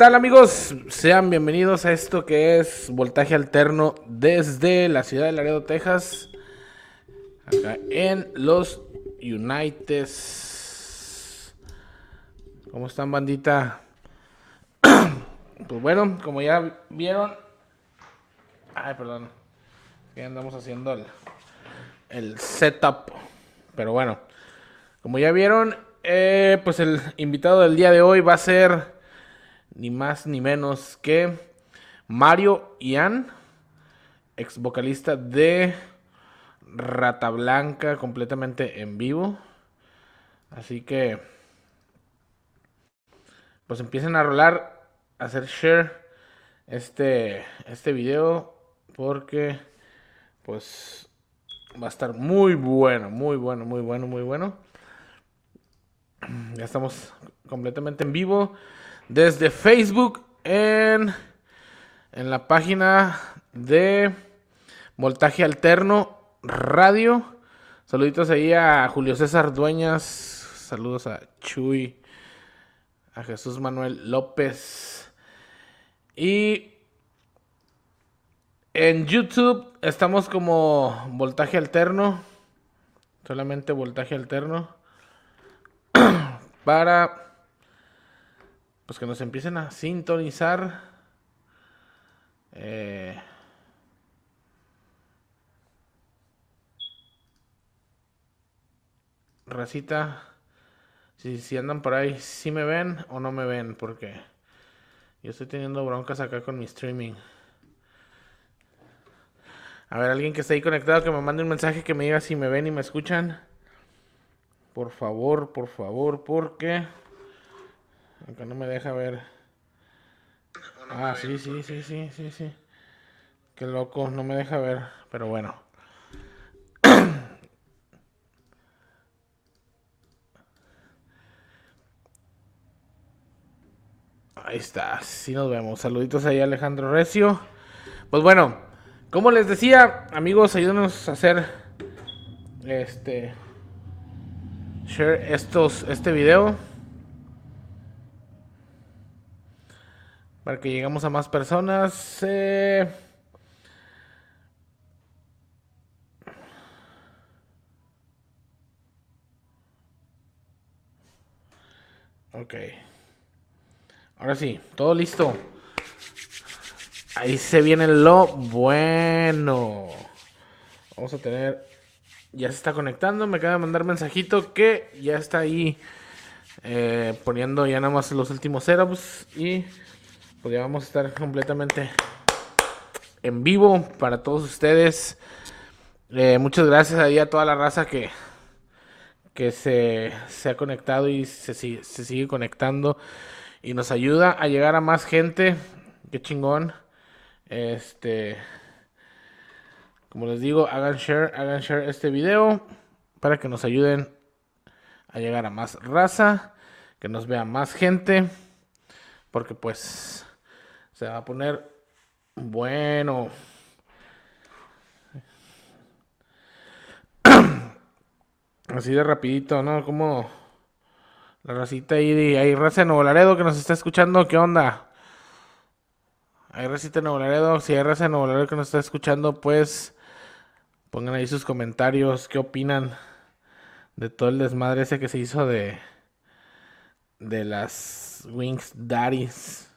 tal amigos? Sean bienvenidos a esto que es Voltaje Alterno desde la ciudad de Laredo, Texas. Acá en los United. ¿Cómo están, bandita? Pues bueno, como ya vieron... Ay, perdón. Ya andamos haciendo el, el setup. Pero bueno, como ya vieron, eh, pues el invitado del día de hoy va a ser ni más ni menos que Mario Ian, ex vocalista de Rata Blanca, completamente en vivo. Así que, pues empiecen a rolar, a hacer share este, este video, porque, pues, va a estar muy bueno, muy bueno, muy bueno, muy bueno. Ya estamos completamente en vivo desde Facebook en, en la página de Voltaje Alterno Radio. Saluditos ahí a Julio César Dueñas. Saludos a Chuy. A Jesús Manuel López. Y en YouTube estamos como Voltaje Alterno. Solamente Voltaje Alterno. Para pues que nos empiecen a sintonizar. Eh, racita, si, si andan por ahí, si me ven o no me ven, porque yo estoy teniendo broncas acá con mi streaming. A ver, alguien que esté ahí conectado, que me mande un mensaje que me diga si me ven y me escuchan. Por favor, por favor, porque... Acá no me deja ver. Ah, sí, sí, sí, sí, sí, sí. Qué loco, no me deja ver. Pero bueno. Ahí está, sí nos vemos. Saluditos ahí Alejandro Recio. Pues bueno, como les decía, amigos, ayúdenos a hacer este share estos este video. Para que lleguemos a más personas. Eh... Ok. Ahora sí, todo listo. Ahí se viene lo bueno. Vamos a tener. Ya se está conectando. Me acaba de mandar mensajito que ya está ahí eh, poniendo ya nada más los últimos setups. Y pues ya vamos a estar completamente en vivo para todos ustedes. Eh, muchas gracias ahí a toda la raza que, que se, ha conectado y se, se, sigue conectando y nos ayuda a llegar a más gente. Qué chingón. Este, como les digo, hagan share, hagan share este video para que nos ayuden a llegar a más raza, que nos vea más gente, porque pues se va a poner bueno. Así de rapidito, ¿no? Como la racita ahí, hay raza de Nuevo Laredo que nos está escuchando, ¿qué onda? Hay racita de Nuevo Laredo, si hay raza de Nuevo Laredo que nos está escuchando, pues pongan ahí sus comentarios, qué opinan de todo el desmadre ese que se hizo de de las Wings Daddies.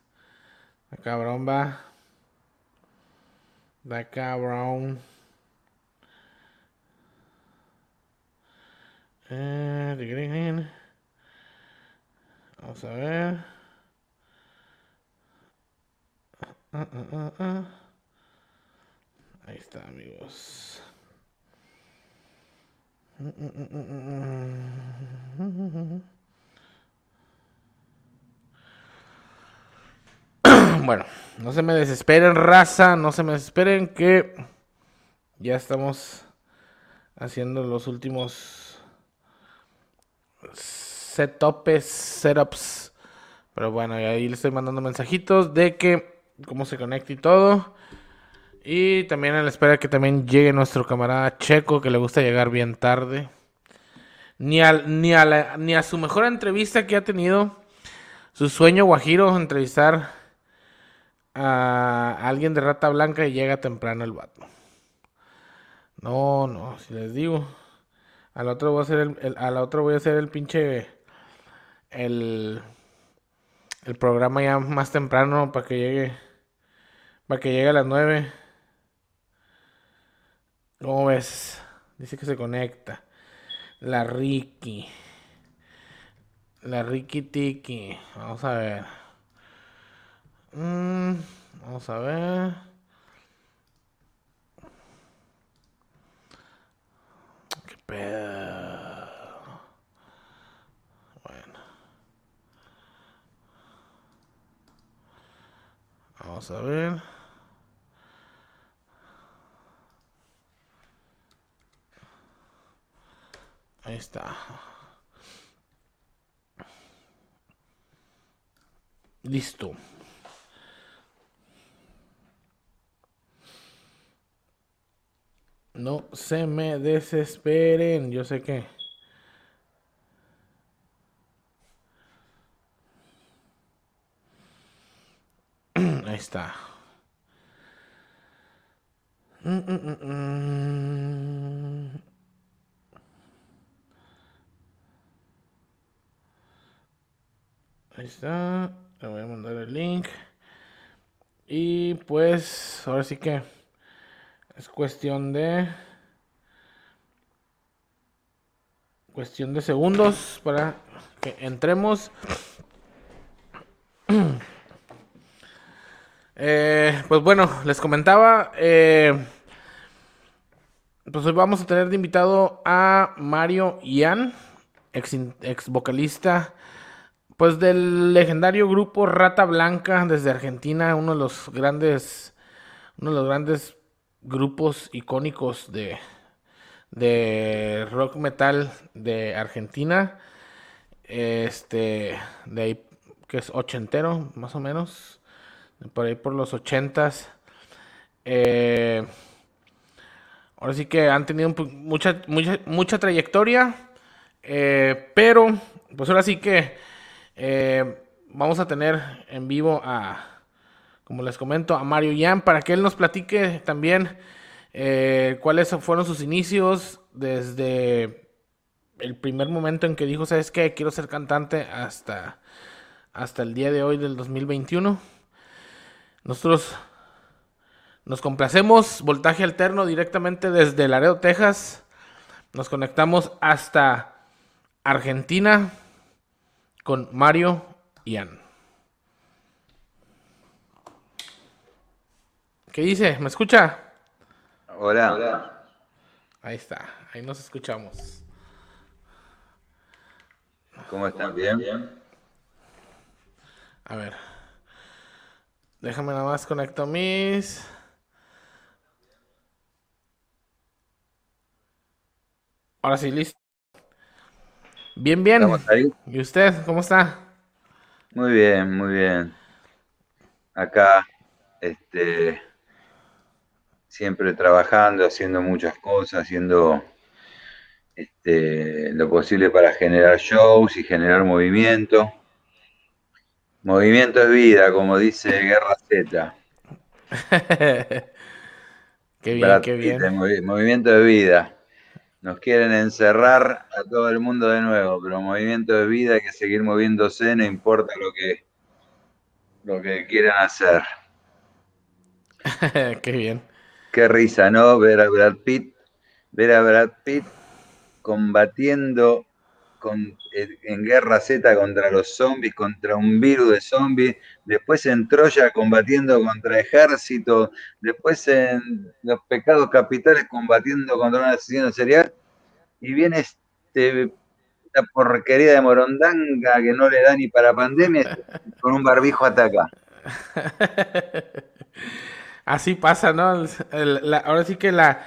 Cabrón va. Da cabrón. Eh, Vamos a ver. Uh, uh, uh, Ahí está, amigos. Bueno, no se me desesperen, raza, no se me desesperen que ya estamos haciendo los últimos setups, setups. Pero bueno, ahí le estoy mandando mensajitos de que cómo se conecta y todo. Y también en la espera que también llegue nuestro camarada Checo, que le gusta llegar bien tarde. Ni, ni, a ni a su mejor entrevista que ha tenido. Su sueño guajiro, entrevistar a alguien de rata blanca y llega temprano el vato. No, no, si les digo. Al otro voy a hacer el, a la otra voy a hacer el pinche el el programa ya más temprano para que llegue para que llegue a las nueve. ¿Cómo ves? Dice que se conecta. La Ricky. La Ricky Tiki. Vamos a ver. Mm, vamos a ver. ¿Qué pedo? Bueno. Vamos a ver. Ahí está. Listo. No se me desesperen, yo sé que. Ahí está. Mm, mm, mm, Ahí está. Le voy a mandar el link. Y pues, ahora sí que es cuestión de... Cuestión de segundos para que entremos. Eh, pues bueno, les comentaba. Eh, pues hoy vamos a tener de invitado a Mario Ian, ex, ex vocalista pues del legendario grupo Rata Blanca desde Argentina, uno de los grandes, uno de los grandes grupos icónicos de, de rock metal de Argentina. Este, de ahí que es ochentero, más o menos, por ahí por los ochentas. Eh, ahora sí que han tenido mucha, mucha, mucha trayectoria, eh, pero pues ahora sí que eh, vamos a tener en vivo a, como les comento, a Mario Yan para que él nos platique también eh, cuáles fueron sus inicios desde el primer momento en que dijo, ¿sabes qué? Quiero ser cantante hasta, hasta el día de hoy del 2021. Nosotros nos complacemos, voltaje alterno directamente desde Laredo, Texas. Nos conectamos hasta Argentina con Mario Ian. ¿Qué dice? ¿Me escucha? Hola. Hola. Ahí está, ahí nos escuchamos. ¿Cómo están? ¿Bien? A ver. Déjame nada más conecto mis. Ahora sí, listo. Bien, bien. ¿Y usted cómo está? Muy bien, muy bien. Acá, este, siempre trabajando, haciendo muchas cosas, haciendo este, lo posible para generar shows y generar movimiento. Movimiento es vida, como dice Guerra Z. qué bien, qué bien. movimiento de vida. Nos quieren encerrar a todo el mundo de nuevo, pero movimiento de vida hay que seguir moviéndose, no importa lo que, lo que quieran hacer. Qué bien. Qué risa, ¿no? Ver a Brad Pitt, ver a Brad Pitt combatiendo con, en Guerra Z contra los zombies, contra un virus de zombies, después en Troya combatiendo contra ejército, después en Los Pecados Capitales combatiendo contra un asesino serial, y viene este, esta porquería de Morondanga que no le da ni para pandemia, con un barbijo ataca. Así pasa, ¿no? ahora sí que la,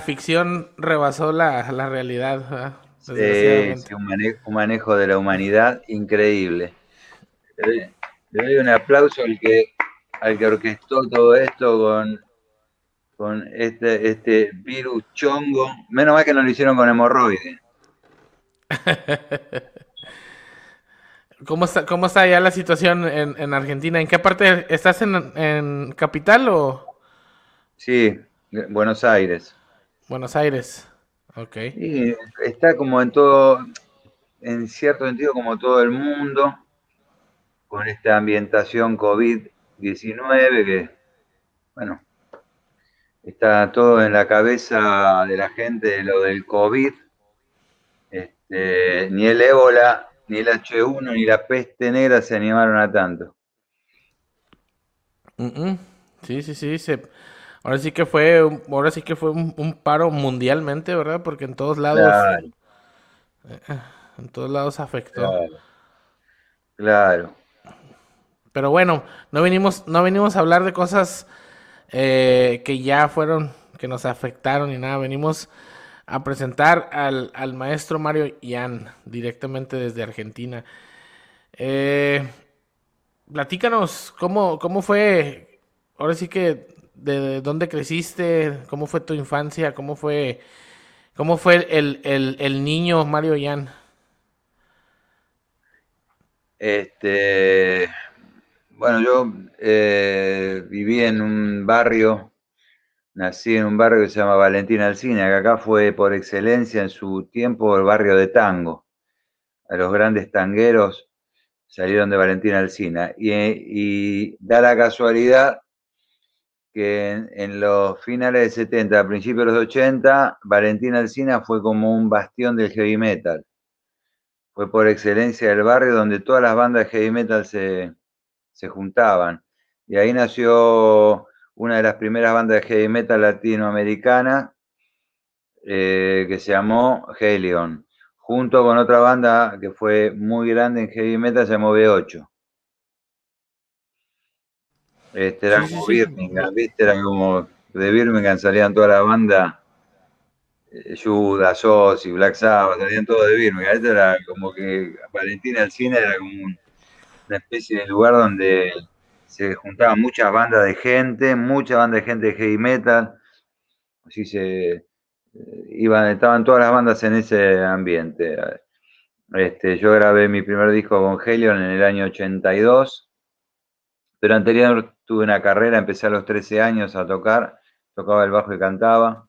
ficción rebasó la, realidad. Sí, un, manejo, de la humanidad increíble. Le, doy un aplauso al que, al que orquestó todo esto con, con este, este virus chongo. Menos mal que no lo hicieron con hemorroides. ¿Cómo está, ¿Cómo está ya la situación en, en Argentina? ¿En qué parte estás en, en capital o...? Sí, Buenos Aires. Buenos Aires. Ok. Y está como en todo, en cierto sentido, como todo el mundo, con esta ambientación COVID-19 que, bueno, está todo en la cabeza de la gente de lo del COVID. Este, ni el ébola, ni el H1, ni la peste negra se animaron a tanto. Sí, sí, sí. Se... Ahora sí que fue, ahora sí que fue un, paro mundialmente, ¿verdad? Porque en todos lados, eh, en todos lados afectó. Claro. Pero bueno, no venimos, no venimos a hablar de cosas eh, que ya fueron, que nos afectaron y nada. Venimos a presentar al, al maestro Mario Ian directamente desde Argentina. Eh, platícanos, ¿cómo, ¿cómo fue? Ahora sí que, ¿de dónde creciste? ¿Cómo fue tu infancia? ¿Cómo fue, cómo fue el, el, el niño Mario Ian? Este, bueno, yo eh, viví en un barrio, nací en un barrio que se llama Valentina Alcina, que acá fue por excelencia en su tiempo el barrio de tango. Los grandes tangueros salieron de Valentina Alcina. Y, da la casualidad que en, los finales de 70, a principios de los 80, Valentina Alcina fue como un bastión del heavy metal. Fue por excelencia el barrio donde todas las bandas de heavy metal se, se juntaban. Y ahí nació una de las primeras bandas de heavy metal latinoamericana eh, que se llamó Helion, junto con otra banda que fue muy grande en heavy metal, se llamó B8. Este era como Birmingham, ¿viste? Era como de Birmingham salían toda la banda, eh, Judas, Ozzy, Black Sabbath, salían todos de Birmingham. Este era como que Valentina al cine era como un una especie de lugar donde se juntaban muchas bandas de gente, muchas bandas de gente de heavy metal, así se eh, iban, estaban todas las bandas en ese ambiente. Este, yo grabé mi primer disco con Helion en el año 82, pero anterior tuve una carrera, empecé a los 13 años a tocar, tocaba el bajo y cantaba.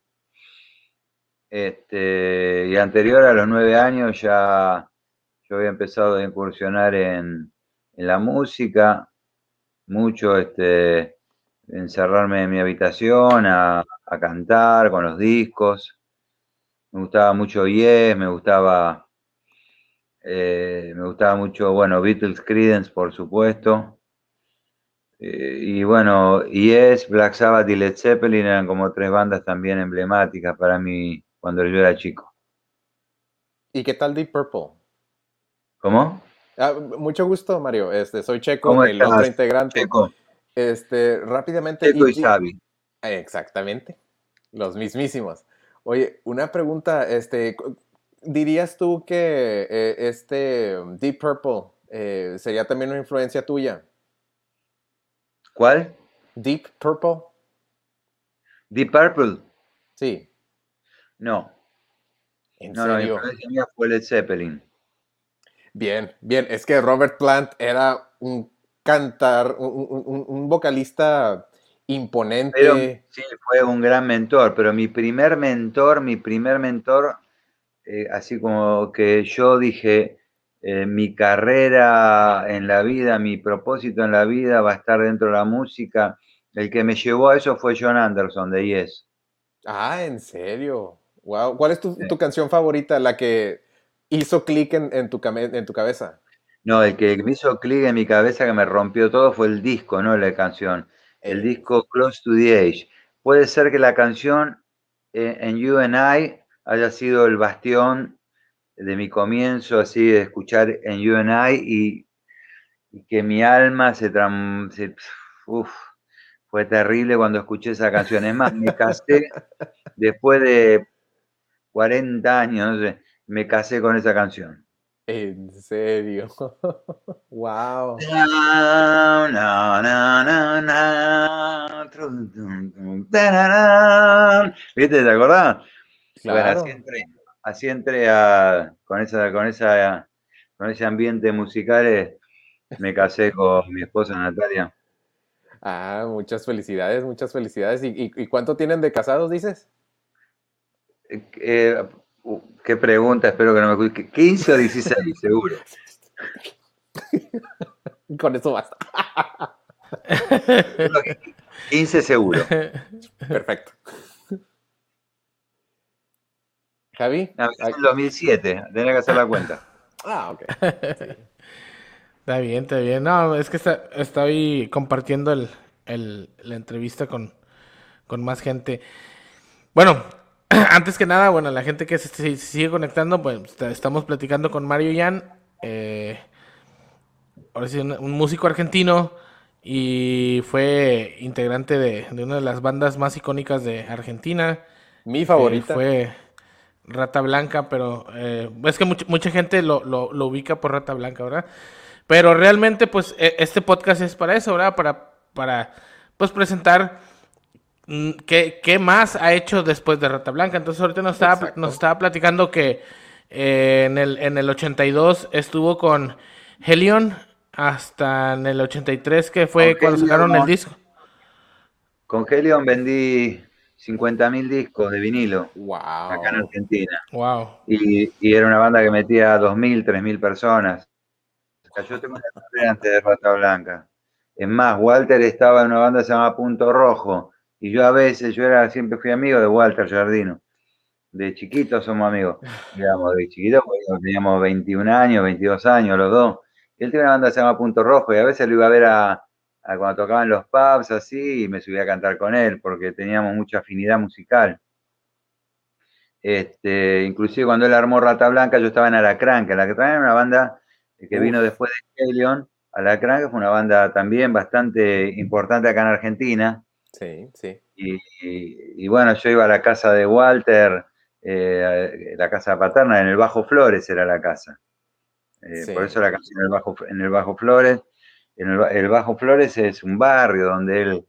Este, y anterior a los 9 años ya yo había empezado a incursionar en la música, mucho este, encerrarme en mi habitación a, cantar con los discos. Me gustaba mucho Yes, me gustaba, eh, me gustaba mucho, bueno, Beatles, Creedence, por supuesto. Eh, y bueno, Yes, Black Sabbath y Led Zeppelin eran como tres bandas también emblemáticas para mí cuando yo era chico. ¿Y qué tal Deep Purple? ¿Cómo? Ah, mucho gusto, Mario. Este, soy Checo, el otro integrante. Este, rápidamente. Checo y, Xavi. Exactamente. Los mismísimos. Oye, una pregunta, este, ¿dirías tú que eh, este Deep Purple eh, sería también una influencia tuya? ¿Cuál? Deep Purple. Deep Purple. Sí. No. ¿En no, serio? influencia mía fue Led Zeppelin. Bien, bien. Es que Robert Plant era un cantar, un, vocalista imponente. sí, fue un gran mentor, pero mi primer mentor, mi primer mentor, eh, así como que yo dije, eh, mi carrera en la vida, mi propósito en la vida va a estar dentro de la música. El que me llevó a eso fue John Anderson de Yes. Ah, ¿en serio? Wow. ¿Cuál es tu, tu canción favorita? La que hizo clic en, tu, en tu cabeza? No, el que me hizo clic en mi cabeza, que me rompió todo, fue el disco, no la canción. El eh. disco Close to the Age. Puede ser que la canción eh, en You and I haya sido el bastión de mi comienzo, así de escuchar en You and I y, que mi alma se, se fue terrible cuando escuché esa canción. Es más, me casé después de 40 años, no sé, me casé con esa canción. ¿En serio? ¡Wow! ¿Viste? ¿Te acordás? Claro. Bueno, así entré, a, con, esa, con, esa, con ese ambiente musical, eh, me casé con mi esposa Natalia. Ah, muchas felicidades, muchas felicidades. ¿Y, cuánto tienen de casados, dices? Eh, eh Uh, qué pregunta, espero que no me escuche. 15 o 16, seguro. Con eso basta. 15 seguro. Perfecto. Javi. No, en 2007, tenía que hacer la cuenta. Ah, ok. Está bien, está bien. No, es que está, estoy compartiendo el, la entrevista con, con más gente. Bueno, antes que nada, bueno, la gente que se, sigue conectando, pues estamos platicando con Mario Yan, eh, ahora sí, un, músico argentino y fue integrante de, una de las bandas más icónicas de Argentina. Mi favorita. fue Rata Blanca, pero eh, es que mucha, mucha gente lo, lo, lo, ubica por Rata Blanca, ¿verdad? Pero realmente, pues, e, este podcast es para eso, ¿verdad? Para, para pues, presentar qué, qué más ha hecho después de Rata Blanca. Entonces, ahorita nos estaba, nos estaba platicando que eh, en, el, en el 82 estuvo con Helion hasta en el 83, que fue cuando sacaron el disco. Con Helion vendí 50.000 discos de vinilo wow. acá en Argentina. Wow. Y, y, era una banda que metía 2.000, 3.000 personas. Yo tengo una antes de Rata Blanca. Es más, Walter estaba en una banda que se llama Punto Rojo. Y yo a veces, yo era, siempre fui amigo de Walter Jardino. De chiquito somos amigos. Digamos, de chiquito, teníamos 21 años, 22 años los dos. Y él tenía una banda que se llama Punto Rojo y a veces lo iba a ver a, cuando tocaban los pubs así y me subía a cantar con él porque teníamos mucha afinidad musical. Este, inclusive cuando él armó Rata Blanca yo estaba en Alacrán, que Alacrán era una banda que vino después de Helion. Alacrán, que fue una banda también bastante importante acá en Argentina. Sí, sí. Y, bueno, yo iba a la casa de Walter, eh, la casa paterna, en el Bajo Flores era la casa. Eh, por eso la en el Bajo, en el Bajo Flores el, Bajo Flores es un barrio donde él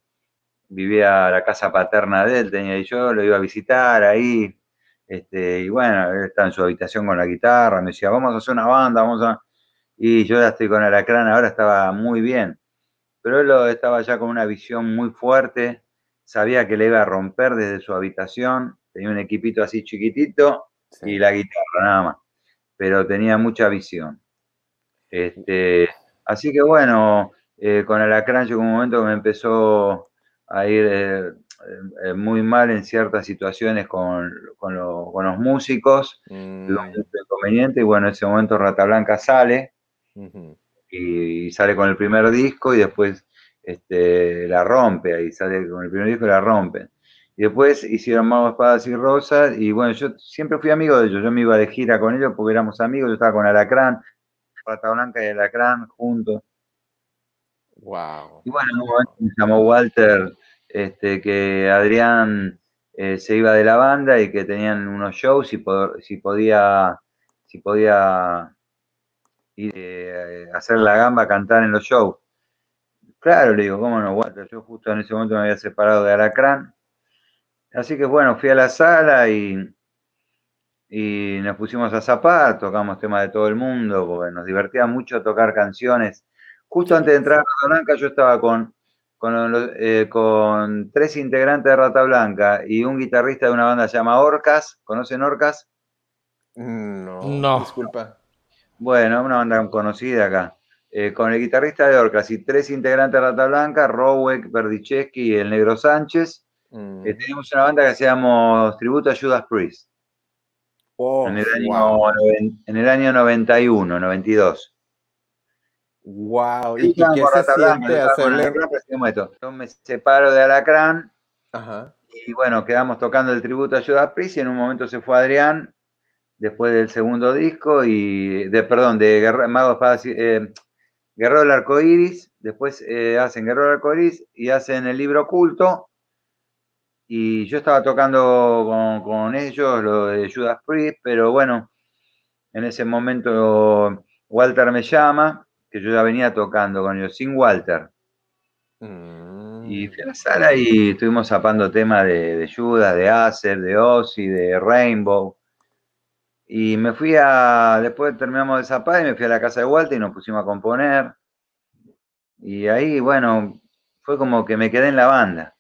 vivía la casa paterna de él, tenía y yo lo iba a visitar ahí, este, y bueno, él estaba en su habitación con la guitarra, me decía, vamos a hacer una banda, vamos a... Y yo ya estoy con Alacrán, ahora estaba muy bien, pero él estaba ya con una visión muy fuerte, sabía que le iba a romper desde su habitación, tenía un equipito así chiquitito y la guitarra nada más, pero tenía mucha visión. Este, Así que bueno, eh, con Alacrán llegó un momento que me empezó a ir eh, eh, muy mal en ciertas situaciones con, los músicos, mm. inconveniente, y bueno, en ese momento Rata Blanca sale y, sale con el primer disco y después este, la rompe, ahí sale con el primer disco y la rompe. Y después hicieron Magos, Espadas y Rosas, y bueno, yo siempre fui amigo de ellos, yo me iba de gira con ellos porque éramos amigos, yo estaba con Alacrán, Rata Blanca y Alacrán juntos. Wow. Y bueno, me llamó Walter este, que Adrián eh, se iba de la banda y que tenían unos shows y si podía, si podía eh, hacer la gamba, cantar en los shows. Claro, le digo, ¿cómo no, Walter? Yo justo en ese momento me había separado de Alacrán. Así que bueno, fui a la sala y y nos pusimos a zapar, tocamos temas de todo el mundo, porque nos divertía mucho tocar canciones. Justo antes de entrar a Rata Blanca yo estaba con, con, eh, con, tres integrantes de Rata Blanca y un guitarrista de una banda llamada Orcas. ¿Conocen Orcas? No, no. disculpa. Bueno, una banda conocida acá. Eh, con el guitarrista de Orcas y tres integrantes de Rata Blanca, Rowek, Berdichevsky y el Negro Sánchez. Mm. Eh, tenemos una banda que hacíamos tributo a Judas Priest. Oh, en, el año, en, el año, 91, 92. Wow, ¿y, qué se siente hacerle? Yo me separo de Alacrán y bueno, quedamos tocando el tributo a Judas Priest y en un momento se fue Adrián después del segundo disco y de perdón, de Guerrero, Mago eh, Guerrero del Arco Iris, después eh, hacen Guerrero del Arco Iris y hacen el libro oculto y yo estaba tocando con, ellos lo de Judas Priest, pero bueno, en ese momento Walter me llama, que yo ya venía tocando con ellos, sin Walter. Mm. Y fui a la sala y estuvimos zapando temas de, Judas, de Acer, de Ozzy, de Rainbow. Y me fui a, después terminamos de zapar y me fui a la casa de Walter y nos pusimos a componer. Y ahí, bueno, fue como que me quedé en la banda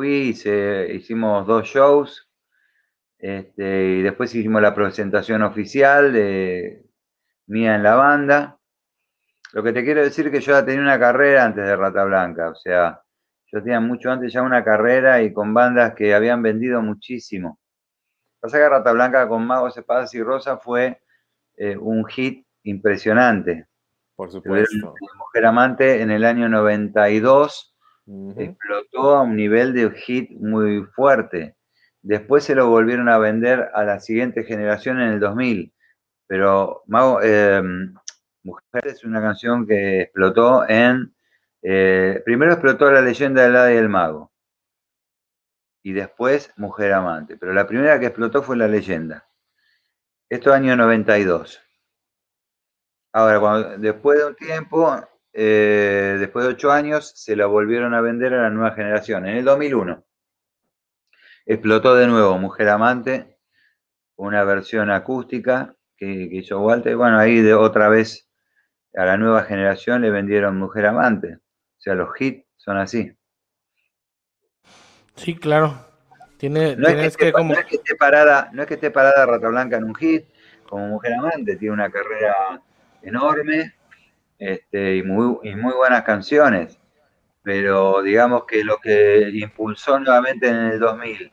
fui, hicimos dos shows, este, y después hicimos la presentación oficial de mía en la banda. Lo que te quiero decir es que yo ya tenía una carrera antes de Rata Blanca, o sea, yo tenía mucho antes ya una carrera y con bandas que habían vendido muchísimo. Pasa que Rata Blanca con Magos, Espadas y Rosa fue eh, un hit impresionante. Por supuesto. Mujer Amante en el año 92 explotó a un nivel de hit muy fuerte. Después se lo volvieron a vender a la siguiente generación en el 2000. Pero Mago, em, Mujer es una canción que explotó en... Eh, primero explotó la leyenda del Hada y el Mago. Y después Mujer Amante. Pero la primera que explotó fue la leyenda. Esto año 92. Ahora, después de un tiempo, eh, después de ocho años, se la volvieron a vender a la nueva generación. En el 2001 explotó de nuevo Mujer Amante, una versión acústica que, hizo Walter. Bueno, ahí de otra vez a la nueva generación le vendieron Mujer Amante. O sea, los hits son así. Sí, claro. Tiene, no, es que, como... no es que esté parada, no es que esté parada Rata Blanca en un hit como Mujer Amante, tiene una carrera enorme este, y, muy, y muy buenas canciones. Pero digamos que lo que impulsó nuevamente en el 2000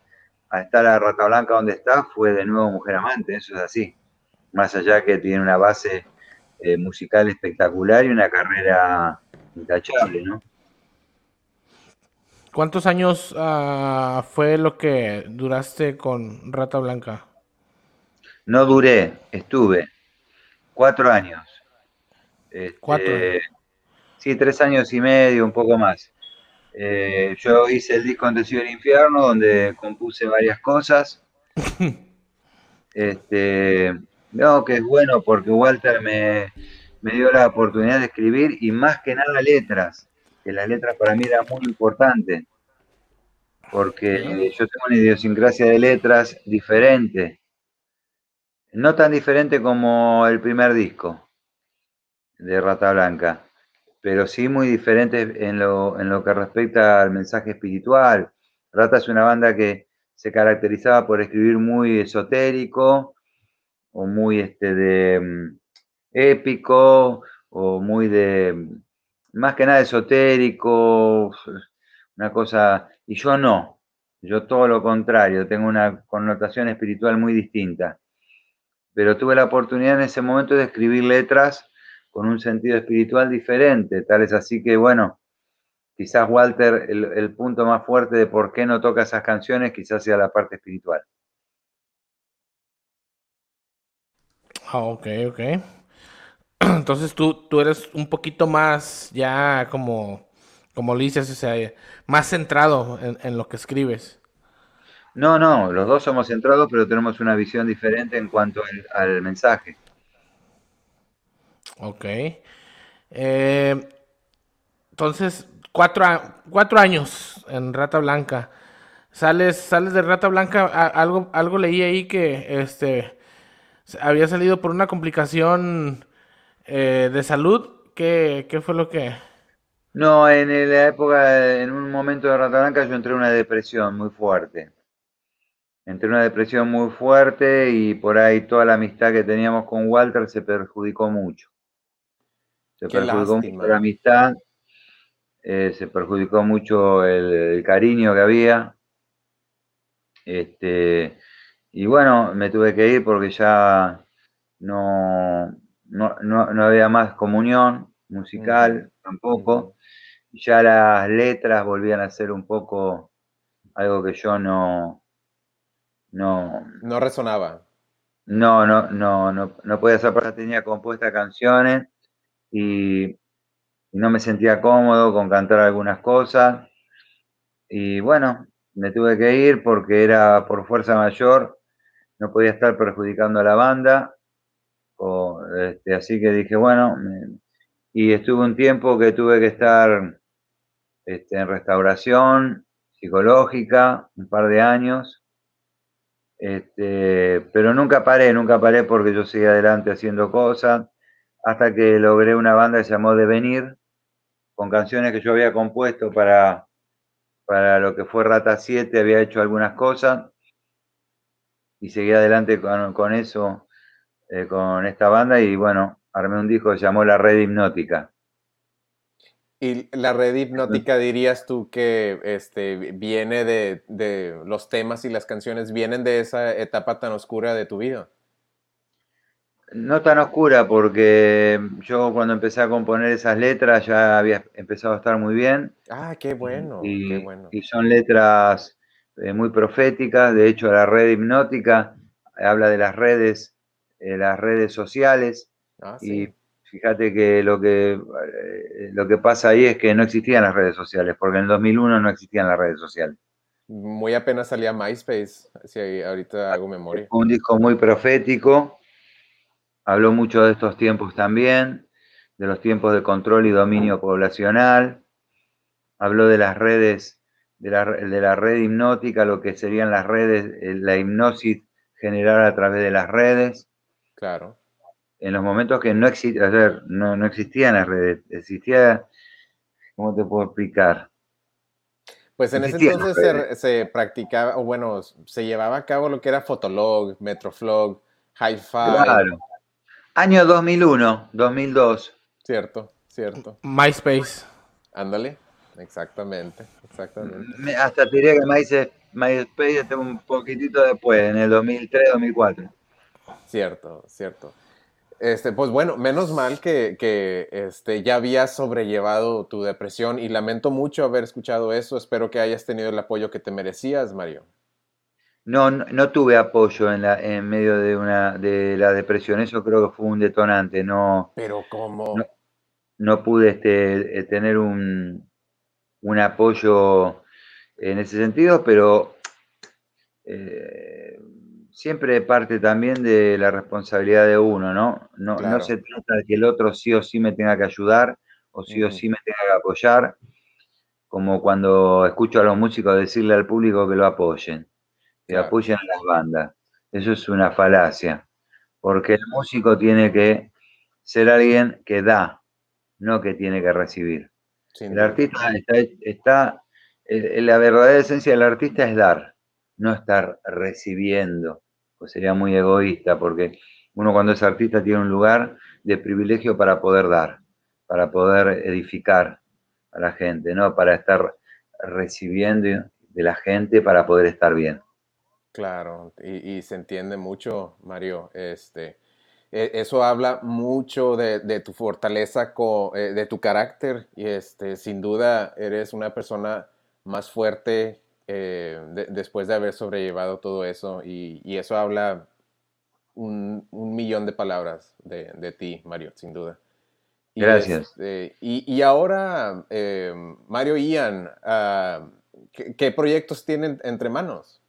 a estar a Rata Blanca donde está fue de nuevo Mujer Amante, eso es así. Más allá que tiene una base eh, musical espectacular y una carrera intachable, ¿no? ¿Cuántos años uh, fue lo que duraste con Rata Blanca? No duré, estuve cuatro años. Este, ¿Cuatro? Sí, tres años y medio, un poco más. Eh, yo hice el disco Antes del Infierno, donde compuse varias cosas. este, no, que es bueno porque Walter me, me dio la oportunidad de escribir y más que nada letras, que las letras para mí eran muy importantes, porque yo tengo una idiosincrasia de letras diferente, no tan diferente como el primer disco de Rata Blanca, pero sí muy diferente en lo, en lo que respecta al mensaje espiritual. Rata es una banda que se caracterizaba por escribir muy esotérico o muy este de mm, épico o muy de mm, más que nada esotérico, una cosa, y yo no, yo todo lo contrario, tengo una connotación espiritual muy distinta. Pero tuve la oportunidad en ese momento de escribir letras con un sentido espiritual diferente, tal es así que, bueno, quizás Walter, el, punto más fuerte de por qué no toca esas canciones, quizás sea la parte espiritual. Ah, ok, ok. Entonces tú, tú eres un poquito más ya como, como le dices, o sea, más centrado en, lo que escribes. No, no, los dos somos centrados, pero tenemos una visión diferente en cuanto al, mensaje. Ok. Eh, entonces, cuatro, cuatro años en Rata Blanca. Sales, sales de Rata Blanca, algo, algo leí ahí que este había salido por una complicación eh, de salud. ¿Qué, ¿Qué, fue lo que...? No, en la época, en un momento de Rata Blanca yo entré en una depresión muy fuerte. Entré en una depresión muy fuerte y por ahí toda la amistad que teníamos con Walter se perjudicó mucho. Se perjudicó mucho la amistad, eh, se perjudicó mucho el, el, cariño que había. Este, y bueno, me tuve que ir porque ya no, no, había más comunión musical tampoco. Ya las letras volvían a ser un poco algo que yo no... No, no resonaba. No, no, no, no, no podía hacer porque tenía compuestas canciones y no me sentía cómodo con cantar algunas cosas. Y bueno, me tuve que ir porque era por fuerza mayor no podía estar perjudicando a la banda, este, así que dije, bueno, y estuve un tiempo que tuve que estar este, en restauración psicológica, un par de años, este, pero nunca paré, nunca paré porque yo seguí adelante haciendo cosas, hasta que logré una banda que se llamó Devenir, con canciones que yo había compuesto para, para lo que fue Rata 7, había hecho algunas cosas, y seguí adelante con, eso, eh, con esta banda y bueno, armé un disco que se llamó La Red Hipnótica. ¿Y la red hipnótica dirías tú que este, viene de, de, los temas y las canciones, vienen de esa etapa tan oscura de tu vida? No tan oscura porque yo cuando empecé a componer esas letras ya había empezado a estar muy bien. Ah, qué bueno, y, qué bueno. y son letras eh, muy proféticas. De hecho, la red hipnótica habla de las redes, eh, las redes sociales. Ah, Y fíjate que lo que eh, lo que pasa ahí es que no existían las redes sociales, porque en el 2001 no existían las redes sociales. Muy apenas salía MySpace, si ahorita hago memoria. Fue un disco muy profético, habló mucho de estos tiempos también, de los tiempos de control y dominio poblacional, habló de las redes, de la, de la red hipnótica, lo que serían las redes, eh, la hipnosis generada a través de las redes, Claro. en los momentos que no, exi- a ver, no, no existían las redes, existía, ¿cómo te puedo explicar? Pues en ese entonces se, se practicaba, o bueno, se llevaba a cabo lo que era Fotolog, Metroflog, Hi-Fi. Claro. Año 2001, 2002. Cierto, cierto. MySpace. Ándale. Exactamente, exactamente. Me- Hasta te diría que MySpace, MySpace un poquitito después, en el 2003, 2004. Cierto, cierto. Este, pues bueno, menos mal que, que este, ya habías sobrellevado tu depresión y lamento mucho haber escuchado eso. Espero que hayas tenido el apoyo que te merecías, Mario. No, no, no tuve apoyo en, la, en medio de, una, de la depresión, eso creo que fue un detonante, no, Pero ¿cómo? No. no pude este, eh, tener un, un apoyo en ese sentido, pero eh, siempre parte también de la responsabilidad de uno, ¿no? No, no se trata de que el otro sí o sí me tenga que ayudar o sí o sí me tenga que apoyar, como cuando escucho a los músicos decirle al público que lo apoyen, que Claro. apoyen a las bandas. Eso es una falacia, porque el músico tiene que ser alguien que da, no que tiene que recibir. Sin El artista está, está la verdadera esencia del artista es dar, no estar recibiendo, pues sería muy egoísta, porque uno cuando es artista tiene un lugar de privilegio para poder dar, para poder edificar a la gente, no para estar recibiendo de la gente para poder estar bien. Claro, y, se entiende mucho, Mario. Este, e- eso habla mucho de, de tu fortaleza, eh, de tu carácter, y este, sin duda eres una persona más fuerte eh, de- después de haber sobrellevado todo eso, y, y eso habla un, un millón de palabras de, de ti, Mario, sin duda. Y, Gracias. este, y, y ahora, eh, Mario Ian, ah, ¿qué, qué proyectos tienen entre manos?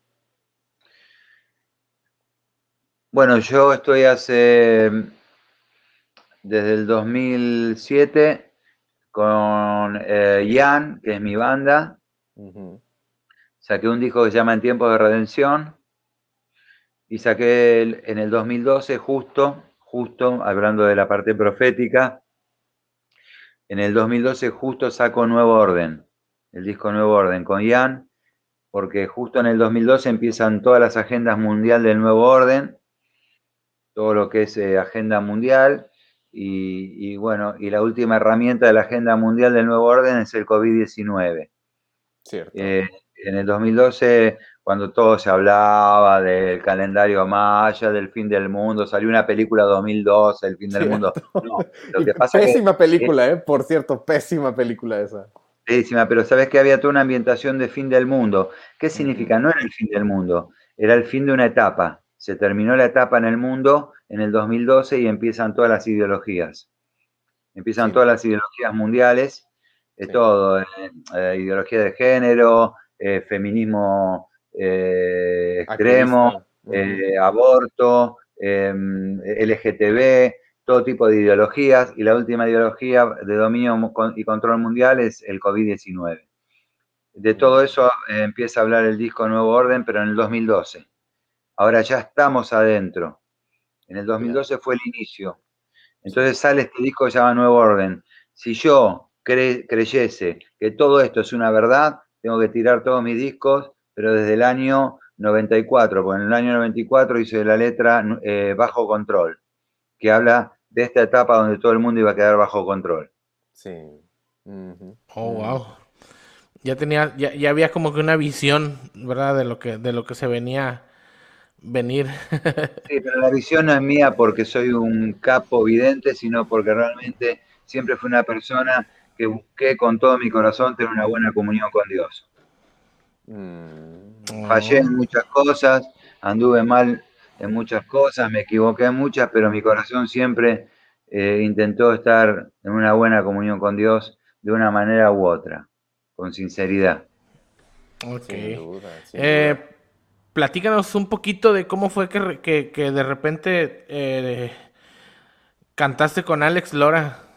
Bueno, yo estoy hace, desde el 2007 con eh, Ian, que es mi banda. Saqué un disco que se llama En Tiempos de Redención y saqué el- en el 2012, justo, justo, hablando de la parte profética, en el 2012 justo saco Nuevo Orden, el disco Nuevo Orden con Ian, porque justo en el 2012 empiezan todas las agendas mundial del Nuevo Orden, todo lo que es eh, agenda mundial, y, y bueno, y la última herramienta de la agenda mundial del Nuevo Orden es el COVID-19. Cierto. Eh, en el 2012, cuando todo se hablaba del calendario maya, del fin del mundo, salió una película 2012, el fin del mundo. No, lo que pasa es que pésima película, ¿eh? Por cierto, pésima película esa. Pésima, pero sabes que había toda una ambientación de fin del mundo. ¿Qué significa? No era el fin del mundo, era el fin de una etapa. Se terminó la etapa en el mundo en el 2012 y empiezan todas las ideologías. Empiezan Sí. todas las ideologías mundiales, de Sí. todo, eh, eh, ideología de género, eh, feminismo eh, extremo, eh, aborto, eh, LGTB, todo tipo de ideologías, y la última ideología de dominio y control mundial es el COVID-19. De todo eso empieza a hablar el disco Nuevo Orden, pero en el 2012. Ahora ya estamos adentro. En el 2012 fue el inicio. Entonces sale este disco que se llama Nuevo Orden. Si yo cre- creyese que todo esto es una verdad, tengo que tirar todos mis discos, pero desde el año 94, porque en el año 94 hice la letra eh, Bajo Control, que habla de esta etapa donde todo el mundo iba a quedar bajo control. Sí. Ujú. Oh, Ujú. wow. Ya tenía, ya, ya había como que una visión, ¿verdad? De lo que, de lo que se venía venir. sí, pero la visión no es mía porque soy un capo vidente, sino porque realmente siempre fui una persona que busqué con todo mi corazón tener una buena comunión con Dios. Mm. Fallé en muchas cosas, anduve mal en muchas cosas, me equivoqué en muchas, pero mi corazón siempre eh, intentó estar en una buena comunión con Dios de una manera u otra, con sinceridad. Ok. Eh, platícanos un poquito de cómo fue que, que, de repente eh, cantaste con Alex Lora.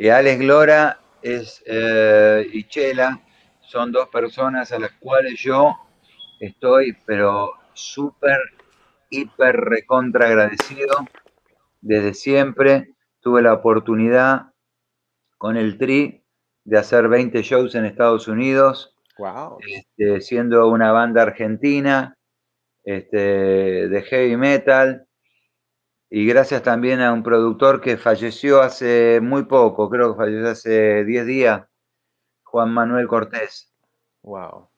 Y Alex Lora es, y Chela son dos personas a las cuales yo estoy, pero súper, hiper, recontra agradecido. Desde siempre tuve la oportunidad con el Tri de hacer 20 shows en Estados Unidos. Wow. Este, siendo una banda argentina este, de heavy metal. Y gracias también a un productor que falleció hace muy poco, creo que falleció hace 10 días, Juan Manuel Cortés. Wow.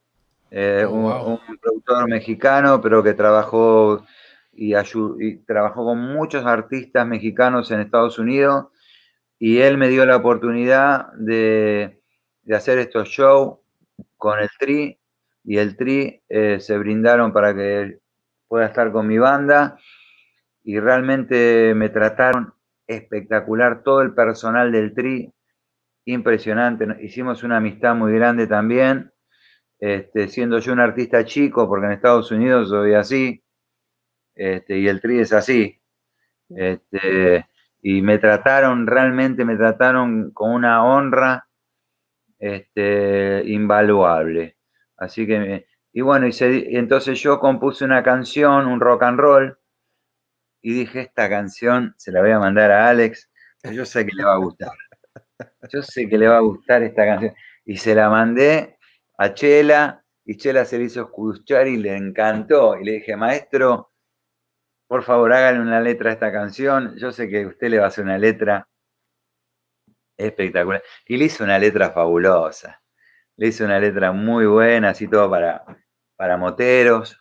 Eh, oh, un, productor mexicano, pero que trabajó y, trabajó con muchos artistas mexicanos en Estados Unidos. Y él me dio la oportunidad de, hacer estos shows con el Tri. Y el Tri eh, se brindaron para que pueda estar con mi banda. Y realmente me trataron espectacular. Todo el personal del Tri, impresionante. Hicimos una amistad muy grande también este, siendo yo un artista chico, porque en Estados Unidos soy así, este, y el tri es así. Este, y me trataron, realmente me trataron con una honra este, invaluable. Así que, y bueno, y, entonces yo compuse una canción, un rock and roll, y dije, esta canción se la voy a mandar a Alex, yo sé que le va a gustar. Yo sé que le va a gustar esta canción. Y se la mandé a Chela y Chela se le hizo escuchar y le encantó. Y le dije, maestro, por favor, hágale una letra a esta canción. Yo sé que usted le va a hacer una letra espectacular. Y le hizo una letra fabulosa. Le hizo una letra muy buena, así todo para, para moteros,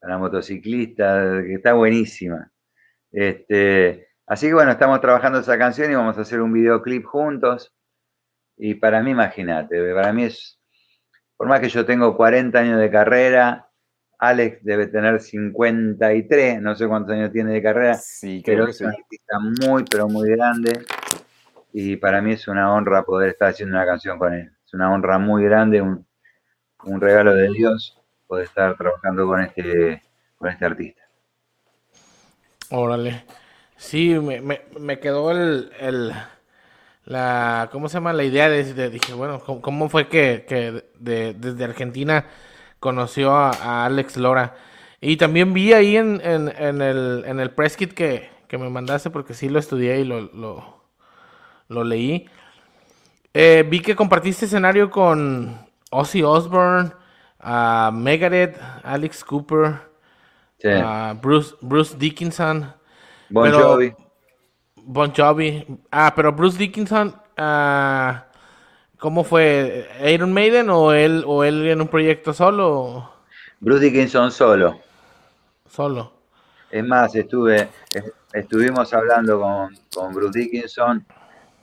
para motociclistas, que está buenísima. Este, así que bueno, estamos trabajando esa canción y vamos a hacer un videoclip juntos. Y para mí, imagínate, para mí es por más que yo tengo 40 años de carrera, Alex debe tener 53, no sé cuántos años tiene de carrera, sí, pero es un artista muy, pero muy grande. Y para mí es una honra poder estar haciendo una canción con él. Es una honra muy grande, un, regalo de Dios poder estar trabajando con este, con este artista. Órale. Sí, me, quedó el la, ¿cómo se llama? La idea de, dije, bueno, ¿cómo, fue que, desde Argentina conoció a, Alex Lora? Y también vi ahí en, el, en el press kit que, me mandaste, porque sí lo estudié y lo, lo, leí. Eh, vi que compartiste escenario con Ozzy Osbourne, a Megadeth, Alex Cooper, Bruce, Bruce Dickinson. Bon Jovi. Bon Jovi. Ah, pero Bruce Dickinson, ah, ¿cómo fue? ¿Iron Maiden o él, o él en un proyecto solo? Bruce Dickinson solo. Solo. Es más, estuve, estuvimos hablando con, Bruce Dickinson.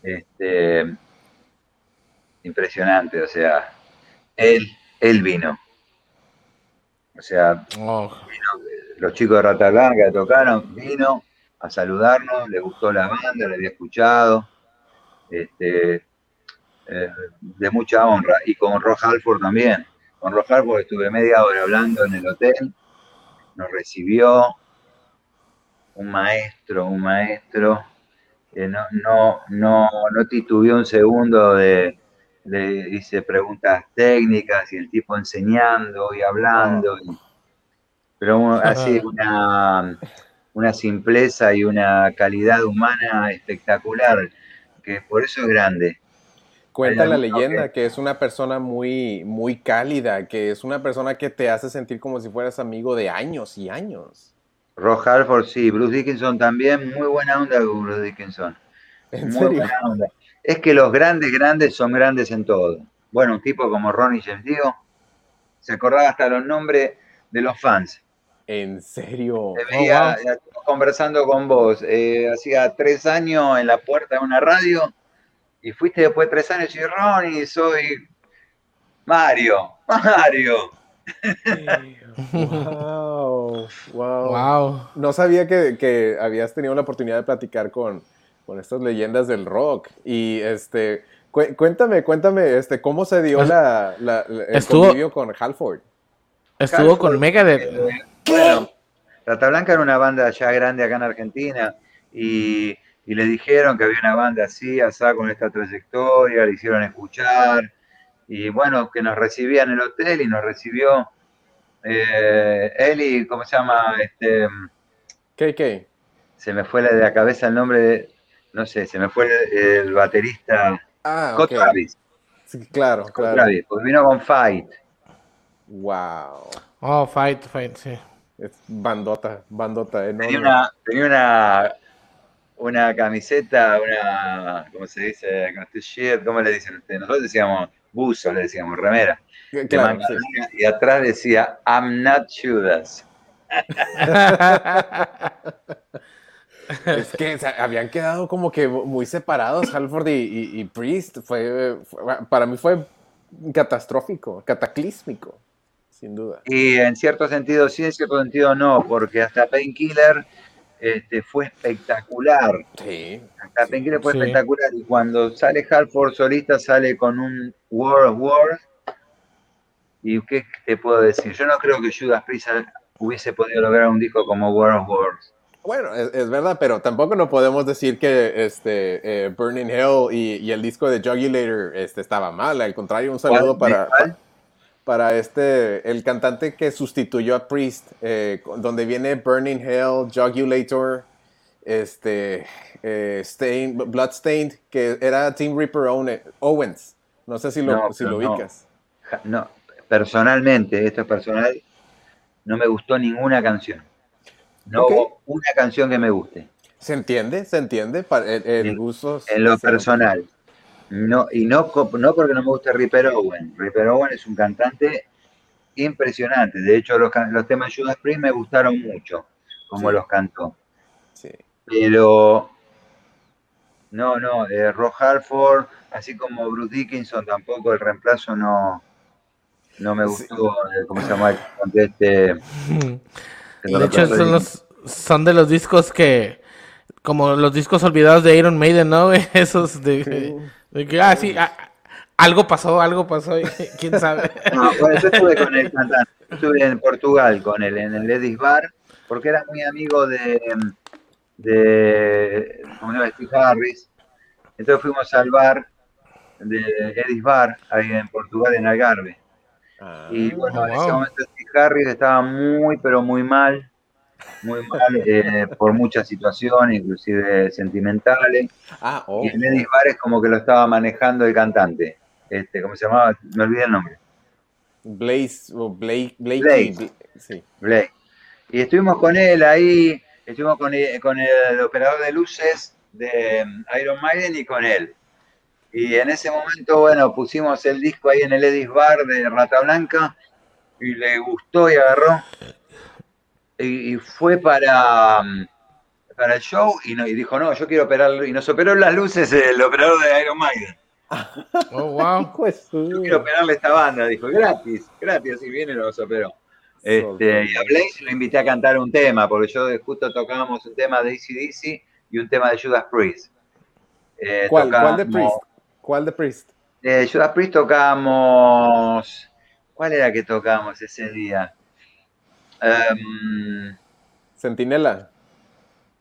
Este, impresionante, o sea, él, él vino. O sea, oh. los chicos de Rata Blanca tocaron, vino, a saludarnos, le gustó la banda, le había escuchado, este, eh, de mucha honra. Y con Ross Halford también. Con Ross Halford estuve media hora hablando en el hotel, nos recibió un maestro, un maestro, que no, no, no, no titubeó un segundo de, le hice preguntas técnicas y el tipo enseñando y hablando. pero así una, una simpleza y una calidad humana espectacular, que por eso es grande. Cuenta la leyenda que... es una persona muy, muy cálida, que es una persona que te hace sentir como si fueras amigo de años y años. Ross Harford, sí, Bruce Dickinson también, muy buena onda Bruce Dickinson. ¿En serio? Es que los grandes, grandes son grandes en todo. Bueno, un tipo como Ronnie James Dio, se acordaba hasta los nombres de los fans ¿En serio? Te veía, wow. ya estamos conversando con vos. eh, hacía tres años en la puerta de una radio y fuiste después de tres años y Ronnie, soy Mario, Mario. Wow, wow. Wow. No sabía que, que habías tenido la oportunidad de platicar con, con estas leyendas del rock. Y este, cu- cuéntame, cuéntame, este, ¿cómo se dio Es- la, la- la- el estuvo- convivio con Halford? Estuvo Halford, con Megadeth. eh, Bueno, Rata Blanca era una banda ya grande acá en Argentina y, y le dijeron que había una banda así, asá con esta trayectoria, le hicieron escuchar y bueno, que nos recibía en el hotel y nos recibió eh, Eli, ¿cómo se llama? Este, KK. se me fue la de la cabeza el nombre de, no sé, se me fue el, el baterista Ah, Scott ok. Travis, Sí, claro, Scott claro. Travis, pues vino con Fight. Wow. Oh, fight, fight, sí. Es bandota, bandota enorme. Tenía una, tenía una, una camiseta, una, ¿cómo se dice? Este ¿Cómo le dicen ustedes? Nosotros decíamos buzo, le decíamos remera. Claro, sí. Y atrás decía, I'm not Judas. Es que o sea, habían quedado como que muy separados Halford y, y- y Priest. Fue, fue- para mí fue catastrófico, cataclísmico, sin duda. Y en cierto sentido sí, en cierto sentido no, porque hasta Painkiller este, fue espectacular. Sí. Hasta Painkiller fue Sí. espectacular. Y cuando sale Halford solista, sale con un War of Wars. ¿Y qué te puedo decir? Yo no creo que Judas Priest hubiese podido lograr un disco como War of Wars. Bueno, es, es verdad, pero tampoco no podemos decir que este eh, Burning Hell y, y el disco de Jugulator este, estaba mal. Al contrario, un saludo para, para este, el cantante que sustituyó a Priest, eh, donde viene Burning Hell, Jugulator, este, eh, Stain- Bloodstained, que era Team Reaper Owen- Owens. No sé si lo, No, si lo no. ubicas. No, personalmente, esto es personal, no me gustó ninguna canción. No hubo una canción que me guste, ¿Se entiende? ¿Se entiende? El, el En- gusto en lo personal. No, y no, no porque no me guste Ripper Owen. Ripper Owen es un cantante impresionante. De hecho, los, los temas de Judas Priest me gustaron mucho, como Sí. los cantó. Sí. Pero no, no, eh, Rob Halford, así como Bruce Dickinson, tampoco el reemplazo no, no me Sí. gustó. eh, ¿Cómo se llama este? De hecho, son, los, son de los discos que. Como los discos olvidados de Iron Maiden, ¿no? Esos de, de que, ah, sí, ah, algo pasó, algo pasó, y quién sabe. No, bueno, yo estuve con el cantante, estuve en Portugal con él, en el Edis Bar, porque era muy amigo de, de ¿cómo se llama? Steve Harris. Entonces fuimos al bar de Edis Bar, ahí en Portugal, en Algarve. Ah, Y bueno, Oh, en ese momento Steve Harris estaba muy, pero muy mal, muy mal eh, por muchas situaciones, inclusive sentimentales. ah, oh. Y el Edis Bar es como que lo estaba manejando el cantante. Este, ¿Cómo se llamaba? Me olvidé el nombre. Blaze, o Blake, Blakey, Blaze. Bla- sí. Blake. Y estuvimos con él ahí, estuvimos con el, con el operador de luces de um, Iron Maiden y con él. Y en ese momento, bueno, pusimos el disco ahí en el Edis Bar de Rata Blanca y le gustó y agarró. Y, y fue para, um, para el show y, no, y dijo, no, yo quiero operar, y nos operó las luces el operador de Iron Maiden. Oh, wow. Yo quiero operarle esta banda, dijo, gratis, gratis, así viene y nos operó. Este, y a Blaze lo invité a cantar un tema, porque yo justo tocábamos un tema de ACDC y un tema de Judas Priest. Eh, ¿Cuál, ¿Cuál de Priest? ¿Cuál de Priest? eh, Judas Priest tocamos. ¿Cuál era que tocamos ese día? Em, Centinela.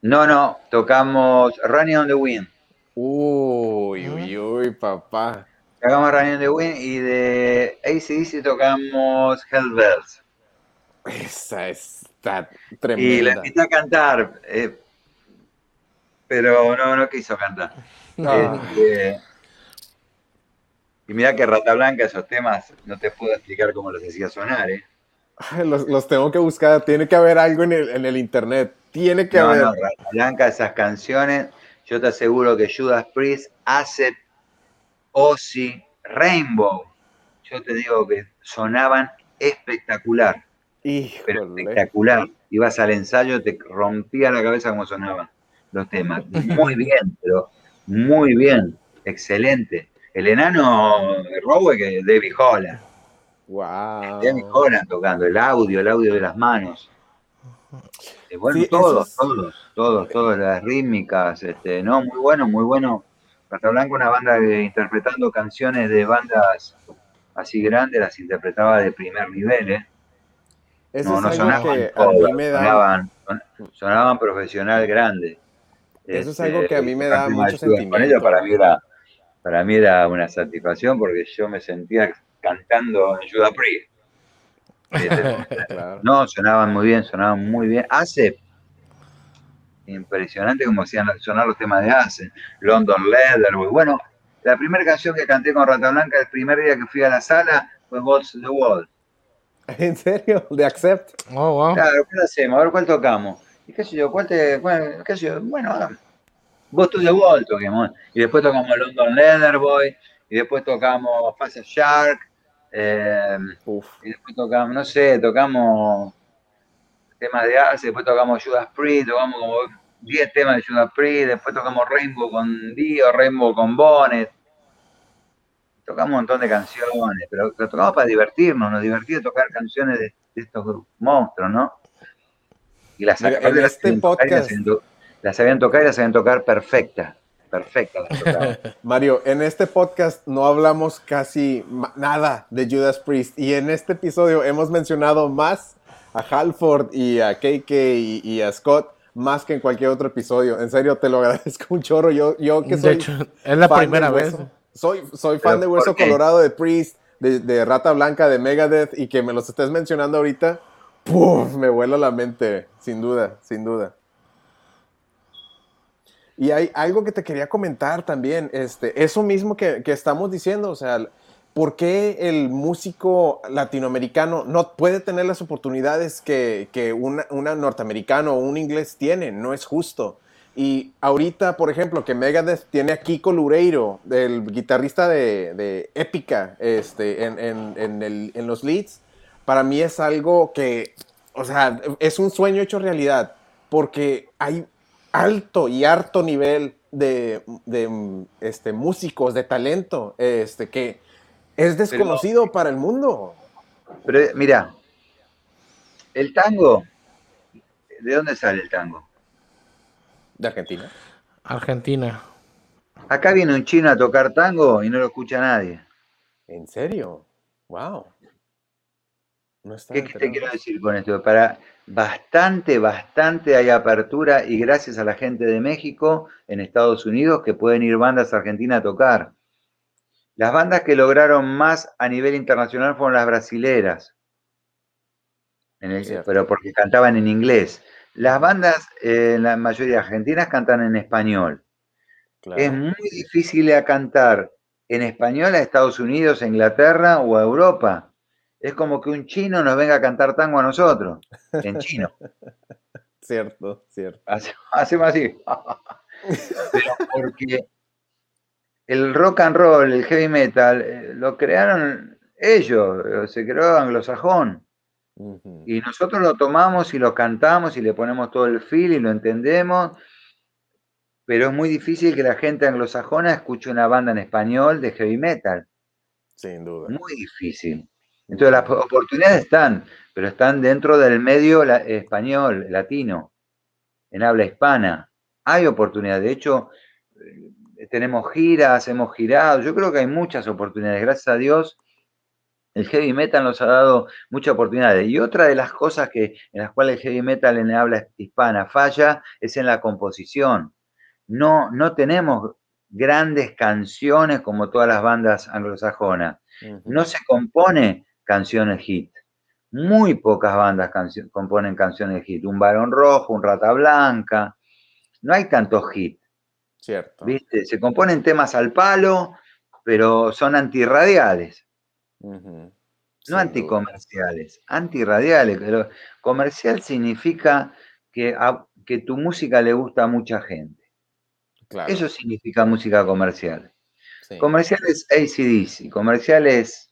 no, no, tocamos Running on the Wind. Uy, uy, uy, papá. Tocamos Running on the Wind y de ACDC tocamos Hell Bells. Esa está Y la tremenda. invité a cantar, eh, pero no, no quiso cantar. Ah, Este, y mira que Rata Blanca, esos temas, no te puedo explicar cómo los hacía sonar, ¿eh? los, los tengo que buscar. Tiene que haber algo en el, en el internet. Tiene que No, haber. no, Rata Blanca, esas canciones, yo te aseguro que Judas Priest, Acid, Ozzy, Rainbow, yo te digo que sonaban espectacular. pero Híjole. espectacular. Ibas al ensayo, te rompía la cabeza como sonaban los temas. Muy bien, pero muy bien, excelente. El enano Rowe que David Holland. Wow. David Holland tocando, el audio, el audio de las manos. Eh, bueno, Sí, todos, todos, todos, todas las rítmicas, este, no, muy bueno, muy bueno. Casablanca, una banda que interpretando canciones de bandas así grandes, las interpretaba de primer nivel, ¿eh? Eso no, es no algo sonaban que a mí me da. sonaban, son- sonaban profesional grande. Eso es Este, algo que a mí me da mucho Con sentimiento. ellos para mí era, para mí era una satisfacción porque yo me sentía cantando en Judas Priest. Este, Claro. no, sonaban muy bien, sonaban muy bien. Hace impresionante como hacían sonar los temas de Ace, London Leatherwood. Bueno, la primera canción que canté con Rata Blanca el primer día que fui a la sala fue to the Wall. ¿En serio? ¿De Accept? Oh, wow. Claro, ¿qué hacemos? A ver cuál tocamos. Y qué sé yo, cuál te. cuál- qué sé yo, bueno, hagamos. Balls to the Wall toquemos. Y después tocamos London Leatherboy. Y después tocamos Fast as Shark. eh, Uf. y después tocamos, no sé, tocamos temas de Ace, después tocamos Judas Priest, tocamos como 10 temas de Judas Priest, después tocamos Rainbow con Dio, Rainbow con Bonnet. Tocamos un montón de canciones, pero lo tocamos para divertirnos, nos divertía tocar canciones de, de estos monstruos, ¿no? Y las, Mira, en las este sabían tocar y las podcast- sabían to- las sabían tocar y las sabían tocar las tocaban. Mario, en este podcast no hablamos casi nada de Judas Priest y en este episodio hemos mencionado más a Halford y a KK y, y a Scott más que en cualquier otro episodio. En serio, te lo agradezco un chorro. Yo, yo que De soy hecho, es la fan primera vez. Soy, soy fan ¿Pero de Hueso? Colorado, de Priest, de, de Rata Blanca, de Megadeth y que me los estés mencionando ahorita. ¡puf! Me vuela la mente, sin duda, sin duda. Y hay algo que te quería comentar también, este, eso mismo que, que estamos diciendo, o sea, ¿por qué el músico latinoamericano no puede tener las oportunidades que, que una norteamericano o un inglés tiene? No es justo. Y ahorita, por ejemplo, que Megadeth tiene a Kiko Loureiro, el guitarrista de, de Épica, este, en, en- en el- en los leads, para mí es algo que, o sea, es un sueño hecho realidad, porque hay alto y harto nivel de, de, este, músicos, de talento, este, que es desconocido para el mundo. Pero mira, el tango, ¿de dónde sale el tango? De Argentina. Argentina. Acá viene un chino a tocar tango y no lo escucha nadie. ¿En serio? Wow. No ¿Qué, qué te quiero decir con esto? Para bastante, bastante hay apertura y gracias a la gente de México en Estados Unidos que pueden ir bandas argentinas a tocar. Las bandas que lograron más a nivel internacional fueron las brasileras, en el- Cierto. pero porque cantaban en inglés. Las bandas, eh, la mayoría argentinas, cantan en español. Claro. Es muy difícil a cantar en español a Estados Unidos, a Inglaterra o a Europa. Es como que un chino nos venga a cantar tango a nosotros, en chino. Cierto, cierto. Hace- Hacemos así. Pero porque el rock and roll, el heavy metal, eh, lo crearon ellos, eh, se creó anglosajón. Y nosotros lo tomamos y lo cantamos y le ponemos todo el feel y lo entendemos. Pero es muy difícil que la gente anglosajona escuche una banda en español de heavy metal. Sin duda. Muy difícil. Entonces las oportunidades están, pero están dentro del medio la- español, latino, en habla hispana. Hay oportunidades. De hecho, eh, tenemos giras, hemos girado. Yo creo que hay muchas oportunidades. Gracias a Dios, el heavy metal nos ha dado muchas oportunidades. Y otra de las cosas que, en las cuales el heavy metal en habla hispana falla es en la composición. No, no tenemos grandes canciones como todas las bandas anglosajonas. No se compone canciones hit. Muy pocas bandas cancio- componen canciones hit. Un varón rojo, un rata blanca. No hay tantos hit, Cierto. ¿viste? Se componen temas al palo, pero son antirradiales, no anticomerciales, antirradiales. Pero comercial significa que, a- que tu música le gusta a mucha gente. Claro. Eso significa música comercial. sí. Comercial es ACDC, comercial es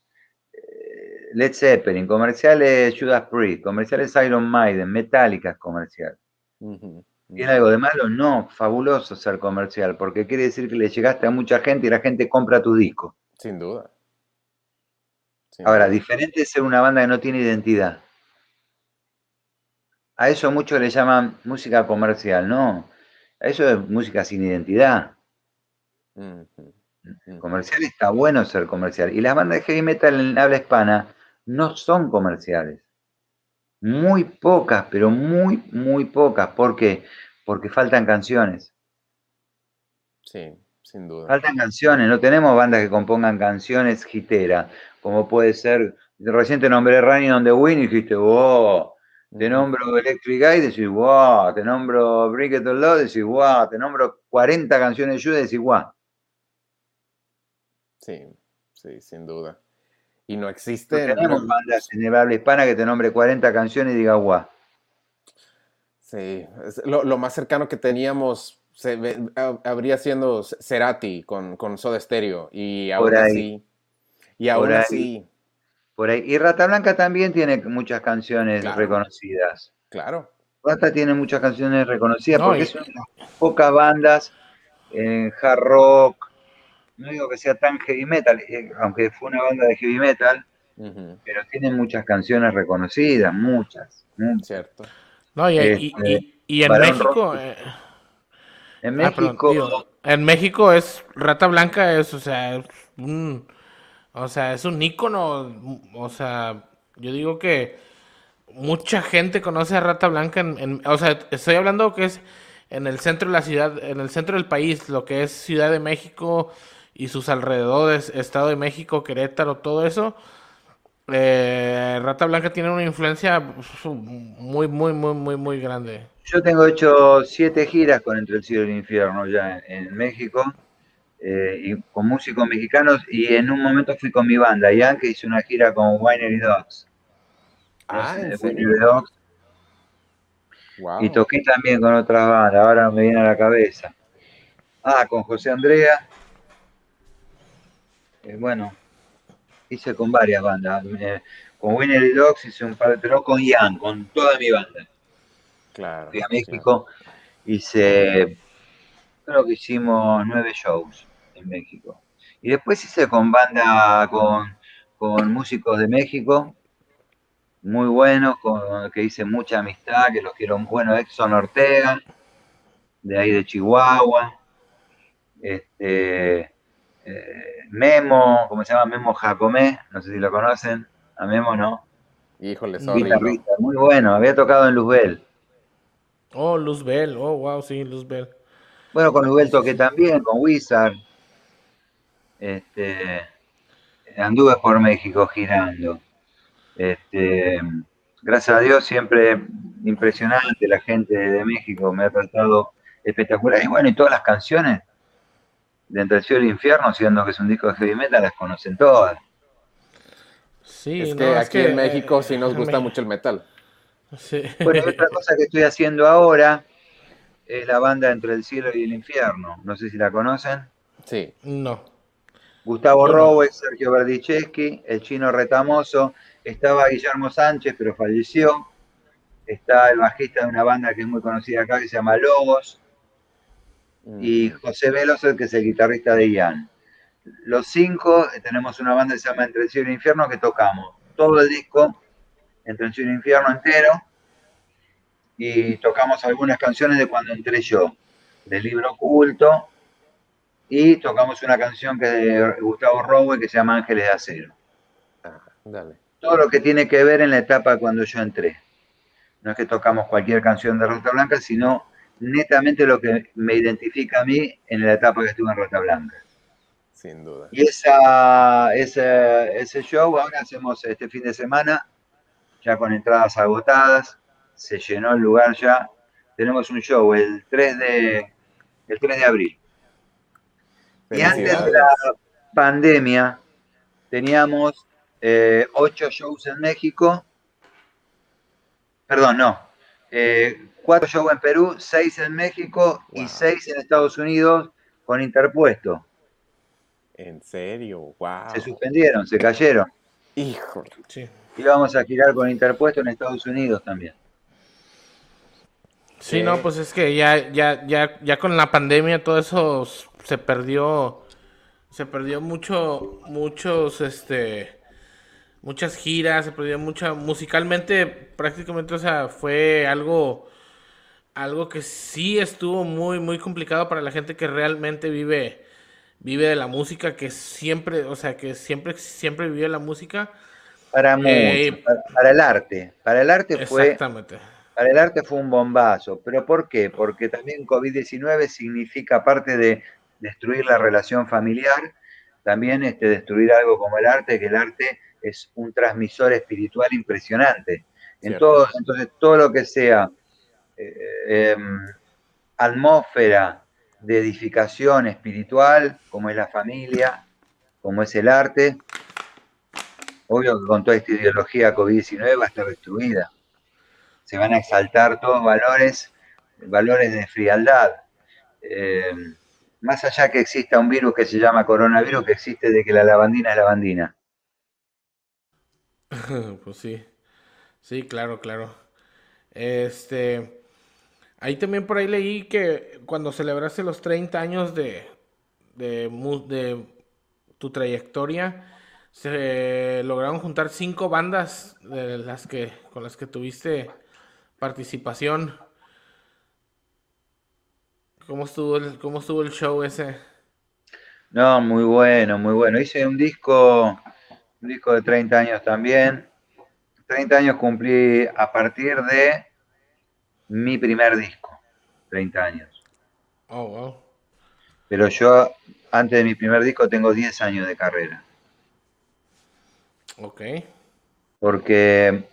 Led Zeppelin, comerciales Judas Priest, comerciales Iron Maiden, Metallica es comercial. ¿Tiene algo de malo? No, fabuloso ser comercial, porque quiere decir que le llegaste a mucha gente y la gente compra tu disco. Sin duda. Ahora, diferente es ser una banda que no tiene identidad. A eso muchos le llaman música comercial, no. A eso es música sin identidad. Comercial está bueno ser comercial. Y las bandas de heavy metal en habla hispana no son comerciales. Muy pocas, pero muy, muy pocas. ¿Por qué? Porque faltan canciones. Sí, sin duda. Faltan canciones, no tenemos bandas que compongan canciones giteras, como puede ser, reciente nombré Running on the Wind y dijiste, wow, te nombro Electric Guy, decís, wow, te nombro Brick It Law, decís, wow, te nombro 40 canciones de Judas, decís, wow. Sí, sí, sin duda. Y no existe. No tenemos bandas en el habla hispana que te nombre 40 canciones y diga guau. Sí, lo, más cercano que teníamos habría siendo Cerati con, con Soda Stereo. Y ahora sí. Y ahora sí. Por ahí. Y Rata Blanca también tiene muchas canciones reconocidas. Claro. Rata tiene muchas canciones reconocidas porque es una de las pocas bandas en hard rock, no digo que sea tan heavy metal, eh, aunque fue una banda de heavy metal, pero tienen muchas canciones reconocidas, muchas. Cierto. No, y, este, en México. Eh, en ah, México. en México es Rata Blanca, es, o sea, es un. O sea, es un ícono. O sea, yo digo que mucha gente conoce a Rata Blanca. En, o sea, estoy hablando que es en el centro de la ciudad, en el centro del país, lo que es Ciudad de México, y sus alrededores, Estado de México, Querétaro, todo eso, eh, Rata Blanca tiene una influencia muy, muy, muy, muy, muy grande. Yo tengo hecho siete giras con Entre el Cielo y el Infierno ya en, México, eh, y con músicos mexicanos, y en un momento fui con mi banda, ya que hice una gira con Winery Dogs. Ah, Dogs. Y toqué también con otras bandas, ahora me viene a la cabeza. Ah, con José Andrea, eh, bueno, hice con varias bandas. con Winner y Dogs hice un par de, pero con Ian, con toda mi banda. Claro. Fui a México, hice, creo que hicimos nueve shows en México. Y después hice con banda, con, con músicos de México, muy buenos, con que hice mucha amistad, que los quiero, bueno, Exxon Ortega, de ahí de Chihuahua. Este, eh, Memo, ¿cómo se llama? Memo Jacomé, no sé si lo conocen, a Memo no. Híjole, muy bueno, había tocado en Luzbel. Oh, Luzbel, oh, wow, sí, Luzbel. Bueno, con Luzbel toqué también, con Wizard. Este, anduve por México girando. Este, gracias a Dios, siempre impresionante la gente de México, me ha tratado espectacular. Y bueno, y todas las canciones de Entre el Cielo y el Infierno, siendo que es un disco de heavy metal, las conocen todas. Sí, es que aquí en México sí nos gusta mucho el metal. Sí. Bueno, otra cosa que estoy haciendo ahora es la banda Entre el Cielo y el Infierno. No sé si la conocen. Sí. No. Gustavo no. Sergio Verdicheschi, el chino retamoso. Estaba Guillermo Sánchez, pero falleció. Está el bajista de una banda que es muy conocida acá, que se llama Lobos y José Veloso, que es el guitarrista de Ian. Los cinco eh, tenemos una banda que se llama Entre el Cielo y el Infierno que tocamos todo el disco, Entre el Cielo y el Infierno entero, y tocamos algunas canciones de cuando entré yo, del libro oculto, y tocamos una canción que de Gustavo Rowe que se llama Ángeles de Acero. Ah, dale. Todo lo que tiene que ver en la etapa cuando yo entré. No es que tocamos cualquier canción de Ruta Blanca, sino netamente lo que me identifica a mí en la etapa que estuve en Rata Blanca. Sin duda. Y esa, ese show ahora hacemos este fin de semana, ya con entradas agotadas, se llenó el lugar ya. Tenemos un show el 3 de, el 3 de abril. Y antes de la pandemia teníamos eh, ocho shows en México. Perdón, no. Eh, cuatro shows en Perú, seis en México y seis en Estados Unidos con interpuesto. ¿En serio? ¡Wow! Se suspendieron, se cayeron. Híjole. Sí. Íbamos a girar con Interpuesto en Estados Unidos también. Sí, no, pues es que ya, ya, ya, ya con la pandemia todo eso se perdió, se perdió mucho, muchos, este, muchas giras, se perdió mucha, musicalmente prácticamente, o sea, fue algo, algo que sí estuvo muy, muy complicado para la gente que realmente vive, vive de la música, que siempre, o sea, que siempre, siempre vivió la música. Para, eh, para, el arte, para el arte fue... Para el arte fue un bombazo. ¿Pero por qué? Porque también COVID-19 significa, aparte de destruir la relación familiar, también este, destruir algo como el arte, que el arte es un transmisor espiritual impresionante. Entonces, todo lo que sea eh, em, atmósfera de edificación espiritual, como es la familia, como es el arte, obvio que con toda esta ideología COVID-19 va a estar destruida se van a exaltar todos valores, valores de frialdad. Eh, más allá que exista un virus que se llama coronavirus, que existe de que la lavandina es lavandina. pues sí, sí, claro, claro. Este, ahí también por ahí leí que cuando celebraste los 30 años de, de, tu trayectoria, se lograron juntar cinco bandas de las que con las que tuviste participación. ¿Cómo estuvo el, cómo estuvo el show ese? No, muy bueno, muy bueno. Hice un disco, un disco de 30 años también. 30 años cumplí a partir de mi primer disco. 30 años. Oh, wow. Pero yo, antes de mi primer disco, tengo 10 años de carrera. Ok. Porque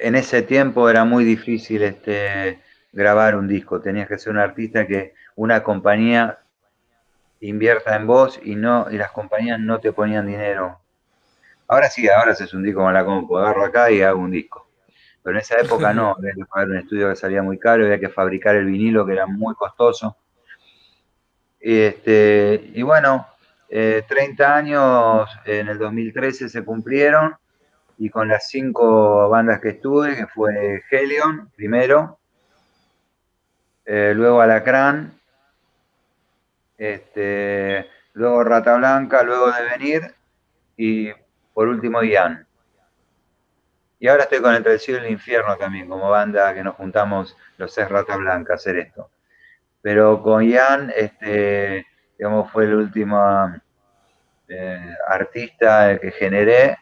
en ese tiempo era muy difícil este, grabar un disco. Tenías que ser un artista que una compañía invierta en vos y no y las compañías no te ponían dinero. Ahora sí, ahora haces un disco con la compu, agarro acá y hago un disco. Pero en esa época no, había que pagar un estudio que salía muy caro, había que fabricar el vinilo que era muy costoso. Este, y bueno, 30 eh, años en el 2013 se cumplieron y con las cinco bandas que estuve, que fue Helion primero, eh, luego Alacrán, este, luego Rata Blanca, luego Devenir y por último Ian. Y ahora estoy con Entre el Cielo y el Infierno también, como banda que nos juntamos los seis Rata Blanca a hacer esto. Pero con Ian, este, digamos, fue el último eh, artista que generé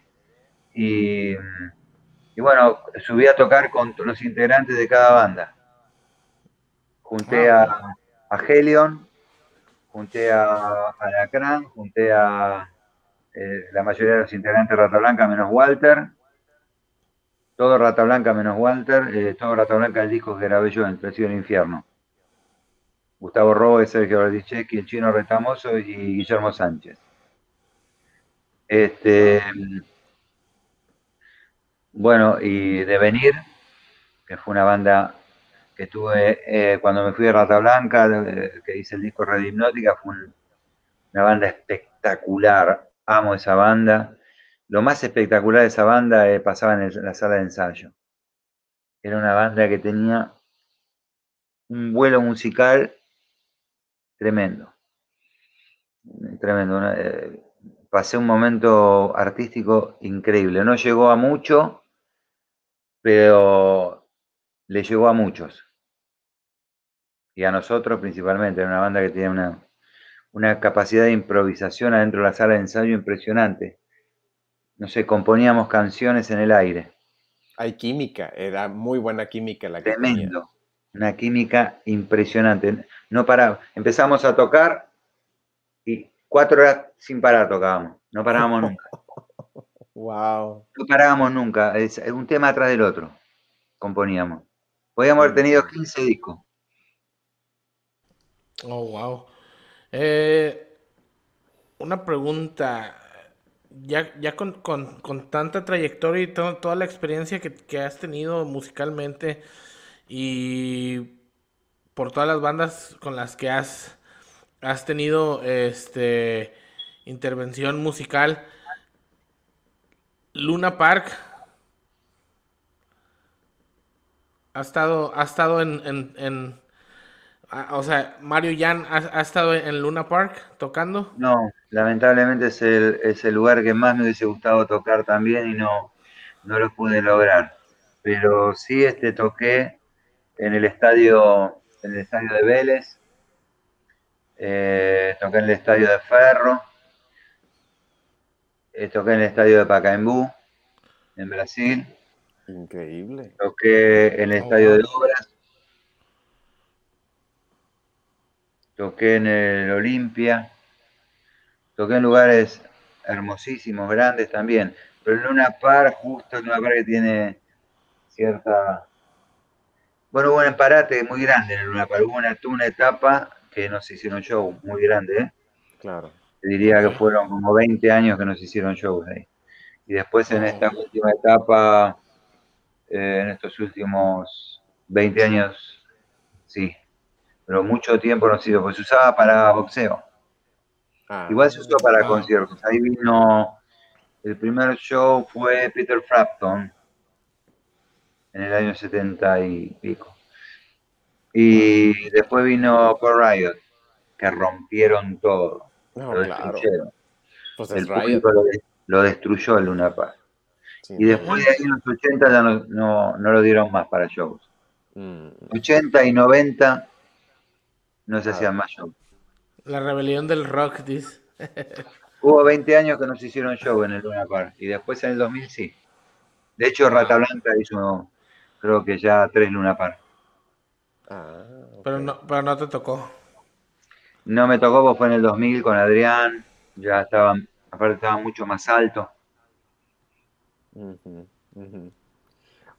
y, bueno, subí a tocar con los integrantes de cada banda. Junté ah, a, a Helion, junté a Alacrán, junté a eh, la mayoría de los integrantes de Rata Blanca menos Walter. Todo Rata Blanca menos Walter, eh, todo Rata Blanca el disco que grabé yo en El del Infierno. Gustavo Robo, Sergio Berdichecki, el chino Retamoso y Guillermo Sánchez. Este, bueno, y Devenir, que fue una banda que tuve eh, cuando me fui de Rata Blanca, que hice el disco Red Hipnótica, fue una banda espectacular. Amo esa banda. Lo más espectacular de esa banda eh, pasaba en, la sala de ensayo. Era una banda que tenía un vuelo musical tremendo. Tremendo. Eh, pasé un momento artístico increíble. No llegó a mucho, pero le llegó a muchos. Y a nosotros principalmente, era una banda que tenía una, una capacidad de improvisación adentro de la sala de ensayo impresionante. No sé, componíamos canciones en el aire. Hay química, era muy buena química la que Tremendo, una química impresionante. No para, empezamos a tocar y cuatro horas sin parar tocábamos, no parábamos nunca. Wow. No parábamos nunca, es un tema atrás del otro, componíamos. Podíamos haber tenido 15 discos. Oh, wow. Eh, una pregunta. Ya, ya con, tanta trayectoria y toda la experiencia que, que, has tenido musicalmente y por todas las bandas con las que has, has tenido este intervención musical. Luna Park ha estado, ha estado en, en, en o sea, Mario Jan ha, ha, estado en Luna Park tocando. No, lamentablemente es el, es el lugar que más me hubiese gustado tocar también y no, no lo pude lograr. Pero sí este toqué en el estadio, en el estadio de Vélez, eh, toqué en el estadio de Ferro, eh, toqué en el estadio de Pacaembu, en Brasil. Increíble. Toqué en el estadio de Obras. Toqué en el Olimpia. Toqué en lugares hermosísimos, grandes también. Pero en Luna Park, justo en Luna Park que tiene cierta. Bueno, hubo un parate muy grande en el Luna Park. Hubo una, una etapa que nos hicieron show muy grande, ¿eh? Claro. Te diría que fueron como 20 años que nos hicieron shows ahí. Y después en esta última etapa, eh, en estos últimos 20 años, sí. Pero mucho tiempo no ha sido, pues se usaba para boxeo. Ah, Igual se usó para Ah. conciertos. Ahí vino, el primer show fue Peter Frampton en el año 70 y pico. Y después vino Paul Riot, que rompieron todo. no, lo claro. destruyeron. Pues El público lo, de- lo destruyó el Luna Park. Sí. Y después de ahí en los 80 ya no, no, no lo dieron más para shows. Mm, 80 y 90 no se Ah. hacían más shows. La rebelión del rock, dice. Hubo 20 años que nos hicieron show en el Luna Park y después en el 2000 sí. De hecho, Rata Blanca hizo, creo que ya tres Luna Park. ah. Pero no, pero no te tocó. No me tocó, pues fue en el 2000 con Adrián, ya estaba, aparte estaba mucho más alto. Ujú, ujú.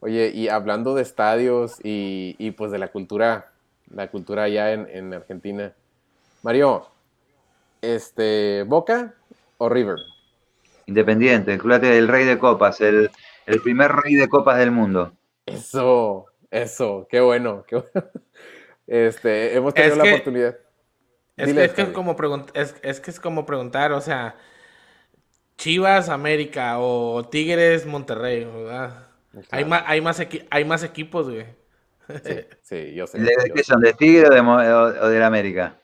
Oye, y hablando de estadios y, y, pues de la cultura, la cultura allá en, en Argentina. Mario, este, ¿Boca o River? Independiente, el club del rey de copas, el, el primer rey de copas del mundo. Eso, eso, qué bueno, qué bueno. Este, hemos tenido Es la que- oportunidad. Es, Dile, que, es, que es, como es, es que es como preguntar, o sea, Chivas, América o Tigres, Monterrey, ¿verdad? Hay, más, hay, más hay más equipos, güey. Sí, sí, yo sé. ¿De, de qué son? ¿De Tigre o de, o, o del América?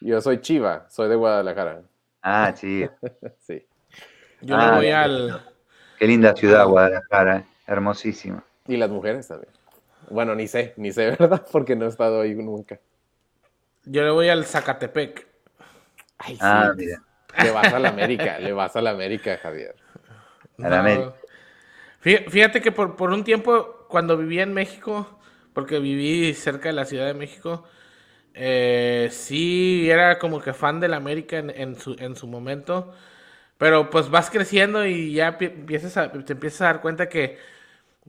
Yo soy Chiva, soy de Guadalajara. Ah, sí. Sí. Yo Ah, le voy al... Qué linda ciudad, Guadalajara, eh, hermosísima. Y las mujeres también. Bueno, ni sé, ni sé, ¿verdad? Porque no he estado ahí nunca. Yo le voy al Zacatepec. Ay, sí. Ah, mira. Le vas a la América, le vas a la América, Javier. A la América. Fí- Fíjate que por, por un tiempo, cuando vivía en México, porque viví cerca de la Ciudad de México, eh, sí era como que fan del América en, su, en su momento. Pero pues vas creciendo y ya pi- empiezas a, te empiezas a dar cuenta que,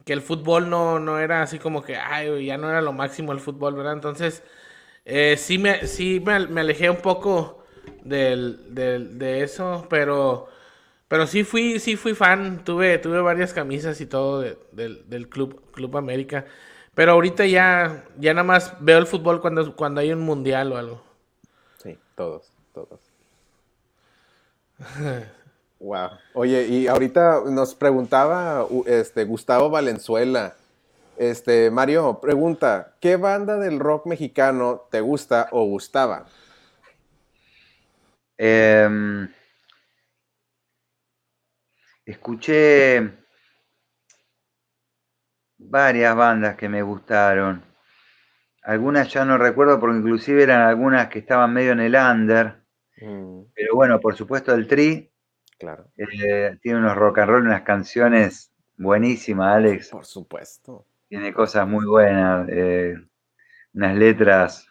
que el fútbol no, no era así como que, ay, ya no era lo máximo el fútbol, ¿verdad? Entonces, eh, sí, me, sí me, al- me alejé un poco del, del- de eso, pero, pero sí fui, sí fui fan, tuve, tuve varias camisas y todo de- del, del Club, Club América. Pero ahorita ya, ya nada más veo el fútbol cuando, cuando hay un mundial o algo. Sí, todos, todos. Wow. Oye, y ahorita nos preguntaba este Gustavo Valenzuela. Este, Mario, pregunta, ¿qué banda del rock mexicano te gusta o gustaba? Em, escuché varias bandas que me gustaron. Algunas ya no recuerdo porque inclusive eran algunas que estaban medio en el under. Mm, Pero bueno, por supuesto el Tri claro, eh, tiene unos rock and roll, unas canciones buenísimas, Alex. por supuesto. Tiene cosas muy buenas, eh, unas letras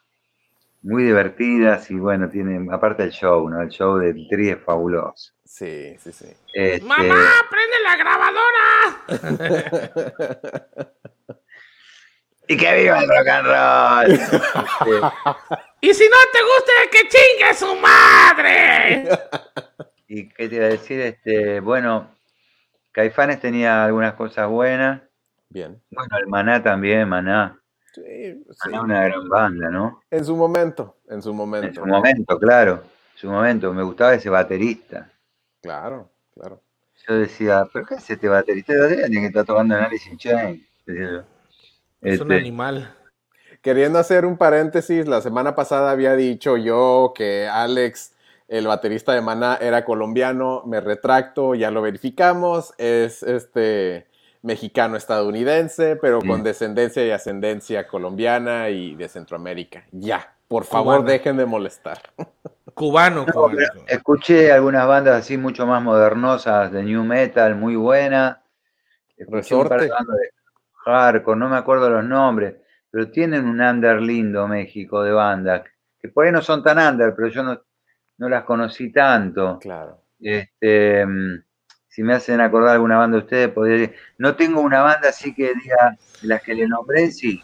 muy divertidas y bueno, tiene, aparte el show, ¿no? El show del Tri es fabuloso. Sí, sí, sí. Este, ¡Mamá, prende la grabadora! ¡Y que viva el rock and roll! Y si no te gusta, que chingue su madre. y qué te iba a decir, este, bueno, Caifanes tenía algunas cosas buenas. Bien. Bueno, el Maná también, Maná. Sí, sí. Maná una gran banda, ¿no? En su momento, en su En momento. su momento, claro. su momento, me gustaba ese baterista. Claro, claro. Yo decía, ¿pero qué es este baterista? El baterista tiene que estar tocando yo. Es un Este, animal. Queriendo hacer un paréntesis, la semana pasada había dicho yo que Alex, el baterista de Maná, era colombiano. Me retracto, ya lo verificamos. Es este mexicano-estadounidense, pero con Mm. descendencia y ascendencia colombiana y de Centroamérica. Ya, por favor, dejen de molestar. Cubano, No, cubano. escuché algunas bandas así mucho más modernosas de new metal, muy. Escuché de Resorte. de hardcore, no me acuerdo los nombres, pero tienen un under lindo México de bandas, que por ahí no son tan under, pero yo no, no las conocí tanto. Claro. Este, mm, si me hacen acordar alguna banda de ustedes, podría... No tengo una banda así que diga las que le nombré, sí.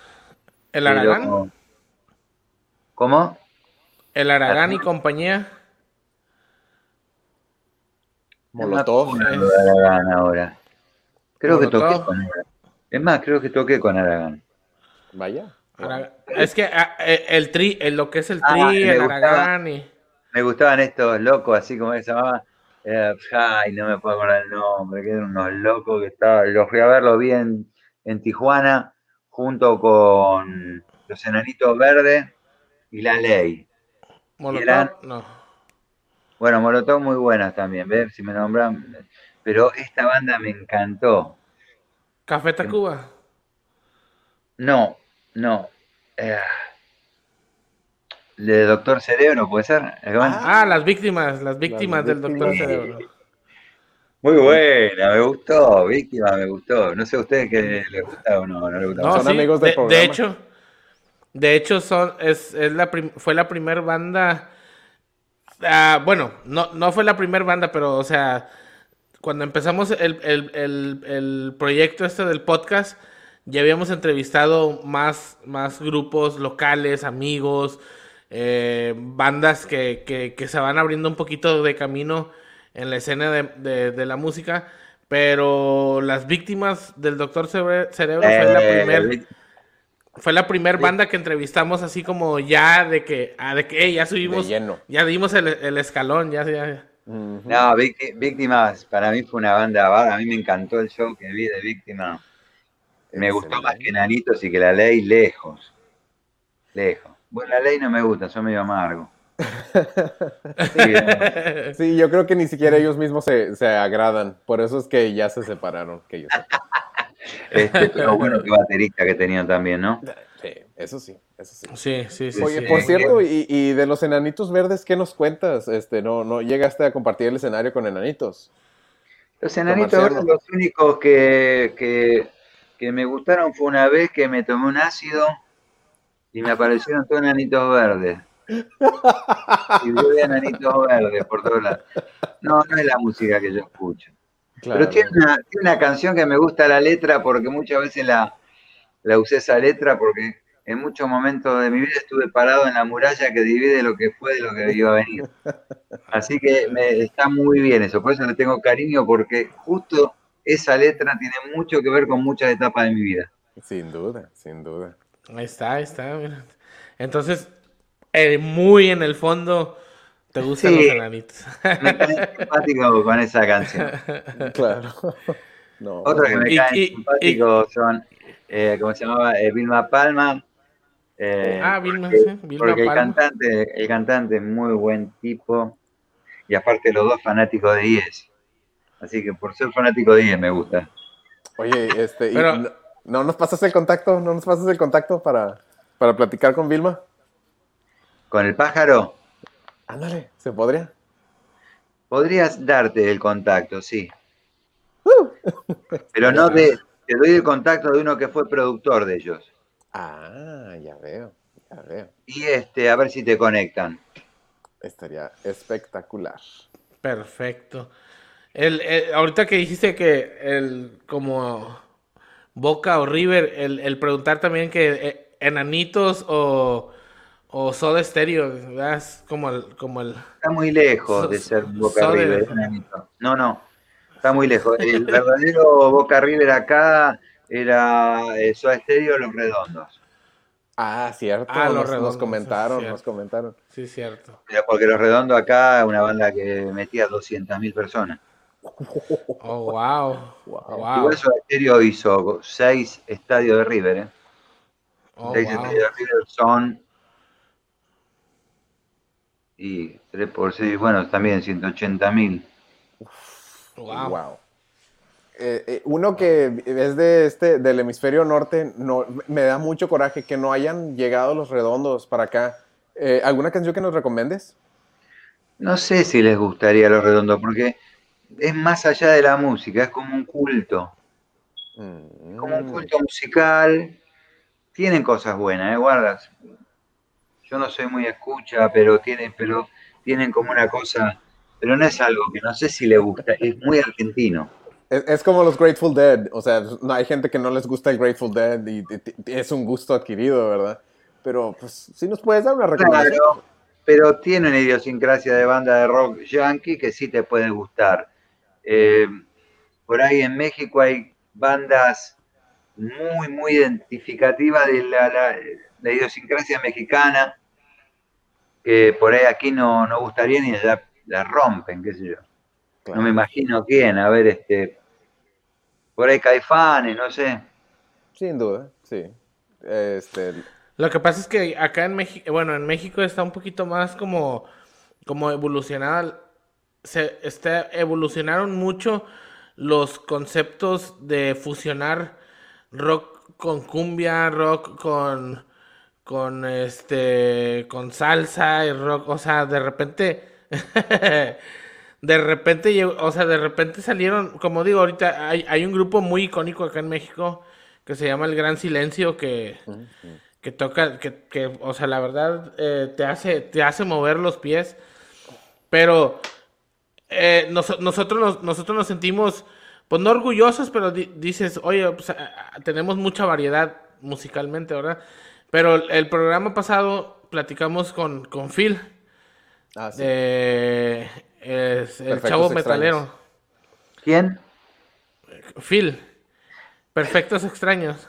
El pero- Aragán. ¿Cómo? El Aragán y compañía. Molotov. Aragán ahora. Creo que toqué con Aragán. Es más, creo que toqué con Aragán. Vaya. Aragán. Es que ah, eh, el tri, el- lo que es el Ah, tri, me el gustaba. Aragán y. Me gustaban estos locos, así como se llamaba. eh, ay, no me puedo acordar el nombre, que eran unos locos que estaban. Los fui a verlo bien en Tijuana, junto con los enanitos verdes y la ley. Molotov, eran- no. Bueno, Molotov muy buenas también, ¿ves? Si me nombran. Pero esta banda me encantó. Café Tacuba. No, no. eh, de Doctor Cerebro, ¿puede ser? Ah, las víctimas, las víctimas del Doctor. Cerebro. Muy buena, me gustó, víctima, me gustó. No sé a ustedes qué les gusta o no, no les gusta. No, Son sí, amigos del de, programa. de hecho, de hecho son, es, es la fue la primera banda, ah, bueno, no, no fue la primera banda, pero o sea, cuando empezamos el, el- el- el proyecto este del podcast, ya habíamos entrevistado más, más grupos locales, amigos, eh, bandas que, que- que se van abriendo un poquito de camino en la escena de, de- de la música. Pero las víctimas del Doctor Cerebro fue la Eh, primera fue la primer Sí. banda que entrevistamos así como ya de que, ah, de que "Ey, ya subimos, De lleno. ya dimos el, el escalón, ya, ya. No, Vícti- Víctimas para mí fue una banda. A mí me encantó el show que vi de Víctimas. Me gustó más que Nanitos y que la ley lejos. Lejos. Bueno, la ley no me gusta, soy medio amargo. Sí, Sí, yo creo que ni siquiera ellos mismos se, se agradan. Por eso es que ya se separaron. Que sepa. Este, pero bueno, qué baterista que tenían también, ¿no? Sí, eso sí, eso sí. Sí, sí, sí. Oye, sí. por cierto, y, y de los enanitos verdes, ¿qué nos cuentas? Este, no, no llegaste a compartir el escenario con enanitos. Los enanitos verdes, los únicos que, que, que me gustaron fue una vez que me tomé un ácido y me aparecieron todos enanitos verdes. Y yo enanitos verdes por todos lados. No, no es la música que yo escucho. Claro. Pero tiene una, tiene una canción que me gusta la letra porque muchas veces la, la usé esa letra porque en muchos momentos de mi vida estuve parado en la muralla que divide lo que fue de lo que iba a venir. Así que me, está muy bien eso, por eso le tengo cariño porque justo esa letra tiene mucho que ver con muchas etapas de mi vida. Sin duda, sin duda. Ahí está, ahí está. Entonces, eh, muy en el fondo, te gustan Sí. los enanitos. Me cae simpático con esa canción. Claro. No, Otros que me y- simpáticos son, eh, ¿cómo se llamaba? Eh, Vilma Palma. eh, ah, Vilma, porque- sí, Vilma Porque el cantante, el cantante es muy buen tipo y aparte los dos fanáticos de IES. Así que por ser fanático de IES me gusta. Oye, este, y Pero- no, no nos pasas el contacto, no nos pasas el contacto para, para platicar con Vilma. Con el pájaro, Ándale, ¿se podría? podrías darte el contacto, sí. Pero no de, te doy el contacto de uno que fue productor de ellos. Ah, ya veo, ya veo. Y este, a ver si te conectan. Estaría espectacular. Perfecto. El, el- ahorita que dijiste que el como Boca o River, el, el preguntar también que eh, enanitos o, o Soda Stereo, ¿verdad? Es como el, como el Está muy lejos de ser Boca so River. enanito. No, no, está muy lejos. El verdadero Boca River acá era eh, Soda Stereo Los Redondos. Ah, cierto. Ah, Los nos, nos Redondos, comentaron, sí, nos cierto. comentaron. Sí, cierto. Pero porque Los Redondos acá, una banda que metía 200.000 personas. Oh, wow. Wow. Wow. Igual Soda Stereo hizo seis estadios de River, ¿eh? Oh, seis wow. estadios de River son. Y 3 por 6, bueno, también 180.000. Wow. Wow. Eh, eh, uno que es de este, del hemisferio norte, no, me da mucho coraje que no hayan llegado los redondos para acá. Eh, ¿Alguna canción que nos recomiendes? No sé si les gustaría Los Redondos, porque es más allá de la música, es como un culto. Mm. como un culto musical. Tienen cosas buenas, ¿eh? Guardas. Yo no soy muy escucha, pero tienen, pero tienen como una cosa, pero no es algo que no sé si le gusta, es muy argentino. Es, es como los Grateful Dead, o sea, no hay gente que no les gusta el Grateful Dead y, y- y es un gusto adquirido, ¿verdad? Pero pues si nos puedes dar una recomendación. Claro, pero tiene una idiosincrasia de banda de rock yankee que sí te puede gustar. Eh, por ahí en México hay bandas muy, muy identificativas de la, la- la idiosincrasia mexicana, que por ahí aquí no, no gustaría ni allá la rompen, qué sé yo. No me imagino quién, a ver, este, por ahí Caifanes, no sé. Sin duda, sí. Este, Lo que pasa es que acá en México, bueno, en México está un poquito más como, como evolucionada. Se está, evolucionaron mucho los conceptos de fusionar rock con cumbia, rock con, con este, con salsa y rock, o sea, de repente, de repente, o sea, de repente salieron, como digo, ahorita hay, hay un grupo muy icónico acá en México que se llama El Gran Silencio que que toca, que, que, o sea, la verdad eh, te hace, te hace mover los pies, pero eh, nos- nosotros, nos, nosotros nos sentimos, pues no orgullosos, pero di- dices, oye, pues, tenemos mucha variedad musicalmente, ¿verdad? Pero el, programa pasado platicamos con, con Phil, ah, sí. de, es el Perfectos chavo Extraños. metalero, ¿Quién? Phil, Perfectos Extraños,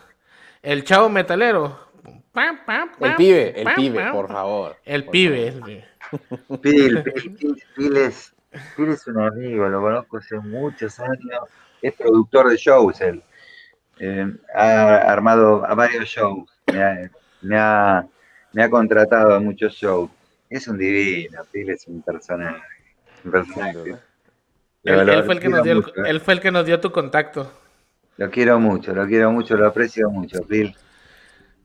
el chavo metalero. Pam, pam, el pibe, el pam, pibe, pam. por favor. El Por pibe, el pibe. Phil, Phil, Phil, Phil es, Phil es un amigo, lo conozco hace muchos años. Es productor de shows él. Eh, ha armado a varios shows. me ha- me ha contratado a muchos shows. Es un divino, Phil es un personaje. Un personaje. Él, Lo- lo él fue el que nos dio el- eh. él fue el que nos dio tu contacto. Lo quiero mucho, lo quiero mucho, lo aprecio mucho, Phil.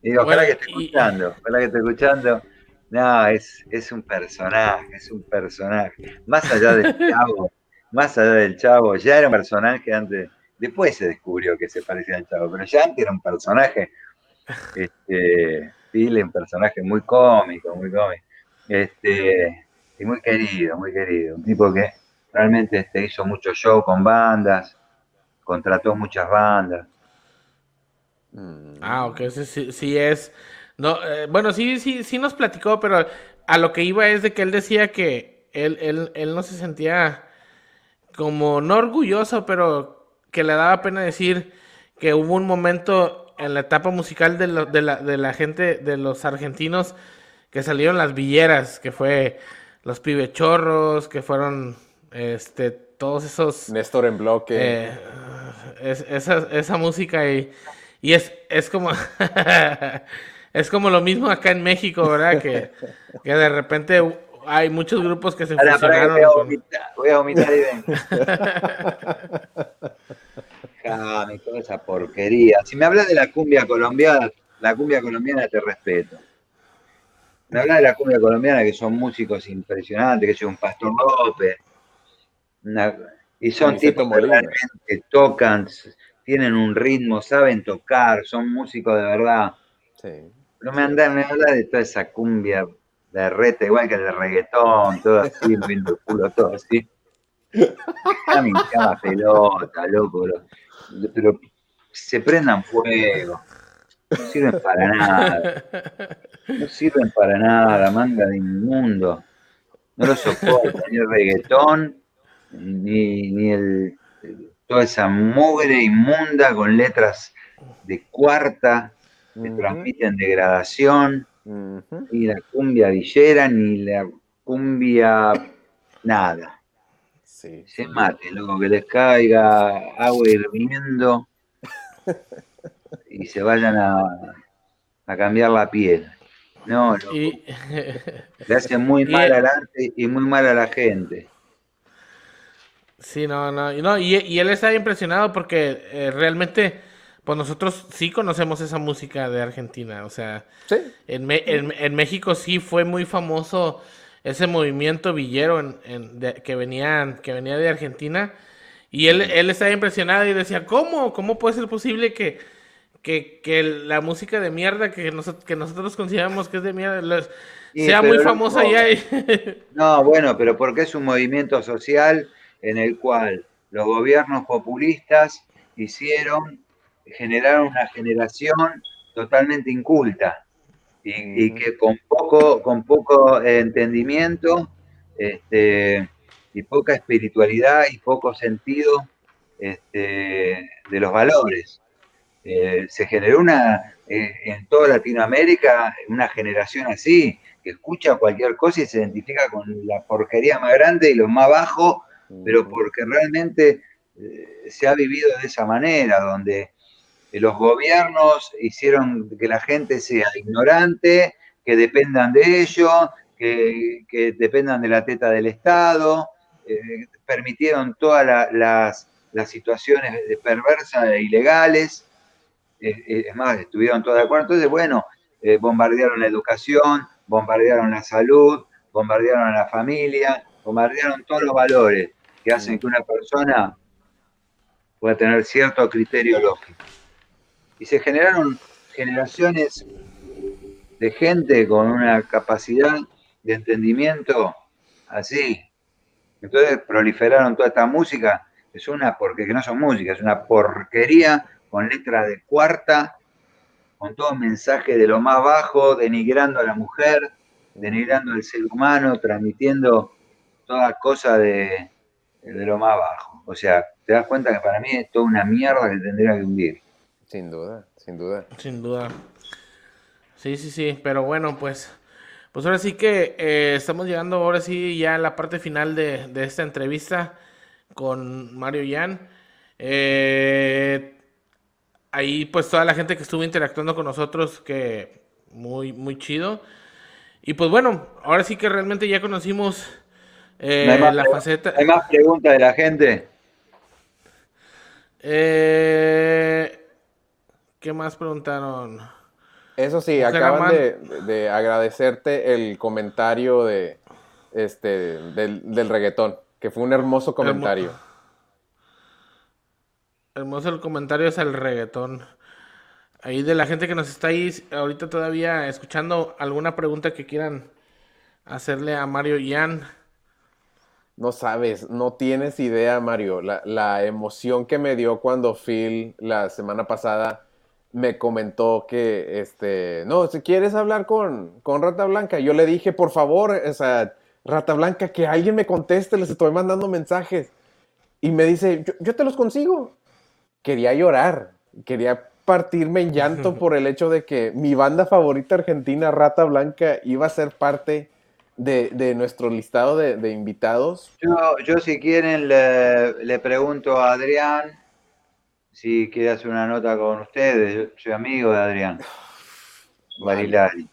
Ojalá Bueno, que esté y- escuchando, ojalá que esté escuchando. No, es, es un personaje, es un personaje. Más allá del chavo, más allá del chavo, ya era un personaje antes, después se descubrió que se parecía al chavo, pero ya antes era un personaje, este, Phil personaje muy cómico, muy cómico, este, y muy querido, muy querido. Un tipo que realmente este, hizo mucho show con bandas, contrató muchas bandas. Ah, ok, sí, sí es. No, eh, bueno, sí, sí, sí nos platicó, pero a lo que iba es de que él decía que él, él, él no se sentía como no orgulloso, pero que le daba pena decir que hubo un momento en la etapa musical de, lo- de, la, de la gente, de los argentinos, que salieron las villeras, que fue los pibechorros, que fueron este todos esos Néstor en bloque. eh, es- esa, esa música y, y es, es como es como lo mismo acá en México, ¿verdad? Que, que de repente hay muchos grupos que se fusionaron. voy a con- vomitar, voy a vomitar y toda esa porquería. Si me hablas de la cumbia colombiana, la cumbia colombiana te respeto. Me hablas de la cumbia colombiana, que son músicos impresionantes, que es un Pastor López. una- y son tipos que tocan, tienen un ritmo, saben tocar, son músicos de verdad. Sí. No me anda, me habla de toda esa cumbia de reta, igual que el de reggaetón, todo así, moviendo el culo, todo así. Ya me pelota, loco. lo- pero se prendan fuego. No sirven para nada. No sirven para nada, manga de inmundo. No lo soporto, ni el reggaetón, ni, ni el, toda esa mugre inmunda con letras de cuarta. Ujú. transmiten degradación, ni la cumbia villera, ni la cumbia nada. Sí. Se mate, loco, que les caiga agua hirviendo y se vayan a, a cambiar la piel. No, loco, Y, le hace muy y- mal al arte y muy mal a la gente. sí, no, no, y no, y, y él está impresionado porque eh, realmente, pues nosotros sí conocemos esa música de Argentina, o sea, Sí. en, Me- en- en México sí fue muy famoso ese movimiento villero en, en- de- que, venían, que venía de Argentina, y él, él estaba impresionado y decía, ¿cómo? ¿Cómo puede ser posible que, que, que la música de mierda que, noso- que nosotros consideramos que es de mierda los- Sí, sea muy no- famosa allá? y- No, bueno, pero porque es un movimiento social en el cual los gobiernos populistas hicieron, generaron una generación totalmente inculta y, y que con poco, con poco eh, entendimiento este, y poca espiritualidad y poco sentido este, de los valores. Eh, se generó una, eh, en toda Latinoamérica una generación así, que escucha cualquier cosa y se identifica con la porquería más grande y lo más bajo, pero porque realmente eh, se ha vivido de esa manera, donde los gobiernos hicieron que la gente sea ignorante, que dependan de ellos, que, dependan de la teta del Estado, eh, permitieron todas la- las, situaciones perversas e ilegales, eh, eh, es más, estuvieron todos de acuerdo. Entonces, bueno, eh, bombardearon la educación, bombardearon la salud, bombardearon a la familia, bombardearon todos los valores que hacen que una persona pueda tener cierto criterio lógico. Y se generaron generaciones de gente con una capacidad de entendimiento así. Entonces proliferaron toda esta música, es una porque que no son música, es una porquería con letra de cuarta, con todo mensaje de lo más bajo, denigrando a la mujer, denigrando al ser humano, transmitiendo toda cosa de, de lo más bajo. O sea, te das cuenta que para mí es toda una mierda que tendría que hundir. Sin duda, sin duda. Sin duda. Sí, sí, sí, pero bueno, pues, pues ahora sí que eh, estamos llegando ahora sí ya a la parte final de, de esta entrevista con Mario Yan. Eh, ahí pues toda la gente que estuvo interactuando con nosotros, que muy, muy chido. Y pues bueno, ahora sí que realmente ya conocimos eh, ¿No hay más la faceta. ¿Hay más preguntas de la gente? Eh, ¿Qué más preguntaron? Eso sí, Mujer acaban de, de agradecerte el comentario de este del, del reggaetón, que fue un hermoso comentario. Hermoso el comentario es el reggaetón. Ahí de la gente que nos está ahí ahorita todavía escuchando, alguna pregunta que quieran hacerle a Mario Yan. No sabes, no tienes idea, Mario, la, la emoción que me dio cuando Phil la semana pasada me comentó que, este, no, si quieres hablar con, con Rata Blanca, yo le dije, por favor, o sea, Rata Blanca, que alguien me conteste, les estoy mandando mensajes. Y me dice, yo, yo te los consigo. Quería llorar, quería partirme en llanto por el hecho de que mi banda favorita argentina, Rata Blanca, iba a ser parte de, de nuestro listado de, de invitados. Yo, yo si quieren le, le pregunto a Adrián si quiere hacer una nota con ustedes. Yo soy amigo de Adrián. Barilari.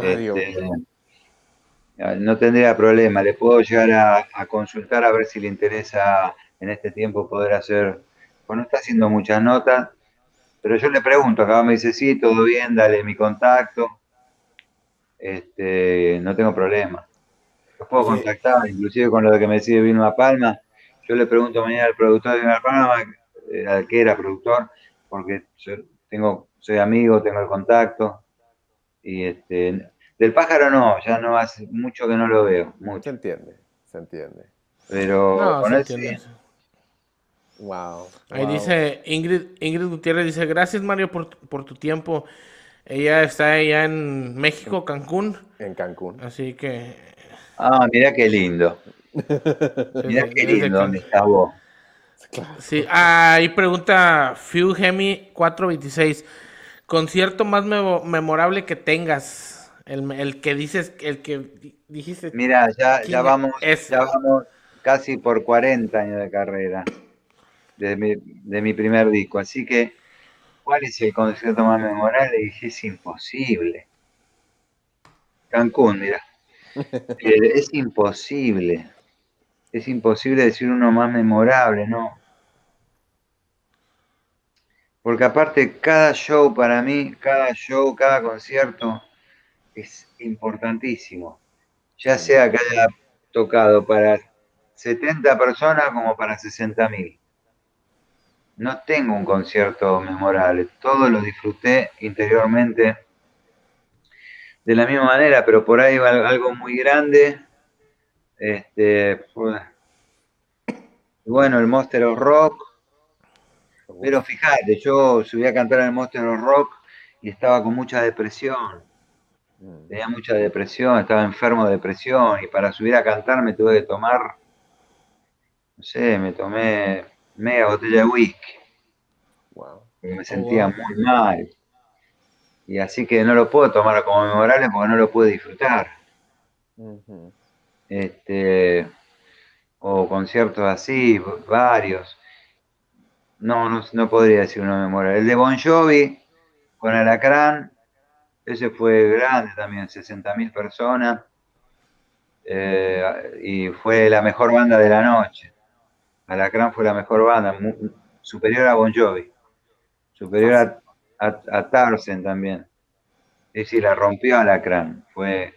Este, no tendría problema, le puedo llegar a, a consultar a ver si le interesa en este tiempo poder hacer, pues no está haciendo muchas notas, pero yo le pregunto, acá me dice, sí, todo bien, dale mi contacto, este, no tengo problema. Los puedo Sí. contactar, inclusive con lo de que me decide Vilma Palma, yo le pregunto mañana al productor de Vilma Palma, eh, al que era productor, porque yo tengo, soy amigo, tengo el contacto, y este, del pájaro no, ya no hace mucho que no lo veo, se mucho. entiende, se entiende. Pero No, con se él sí. entiende. Wow. Ahí wow. dice Ingrid, Ingrid Gutiérrez, dice, gracias Mario por, por tu tiempo. Ella está allá en México, Cancún, En Cancún. así que... Ah, mirá qué lindo. Mirá desde- qué lindo donde estás vos. Sí, ah, ahí pregunta Few Gemi 426. concierto más memorable que tengas. El, que dices, el que dijiste. Mira, ya, ya vamos, ya vamos casi por 40 años de carrera de mi, de mi primer disco. Así que, ¿cuál es el concierto más memorable? Y dije, es imposible. Cancún, mira. Eh, es imposible. Es imposible decir uno más memorable, ¿no? Porque aparte, cada show para mí, cada show, cada concierto es importantísimo. Ya sea que haya tocado para 70 personas como para 60 mil. No tengo un concierto memorable, todo lo disfruté interiormente de la misma manera, pero por ahí va algo muy grande. Este, bueno, el Monster of Rock. Pero fíjate, yo subí a cantar el Monster of Rock y estaba con mucha depresión. Mm. Tenía mucha depresión, estaba enfermo de depresión y para subir a cantar me tuve que tomar, no sé, me tomé media botella de whisky. Wow. me sentía muy mal. Y así que no lo puedo tomar como memorable porque no lo puedo disfrutar. Este, o conciertos así, varios. No, no, podría decir uno memorable. El de Bon Jovi con Alacrán, ese fue grande también, 60.000 personas. Eh, y fue la mejor banda de la noche. Alacrán fue la mejor banda, superior a Bon Jovi superior a, a, Tarsen también. Es decir, la rompió Alacrán. Fue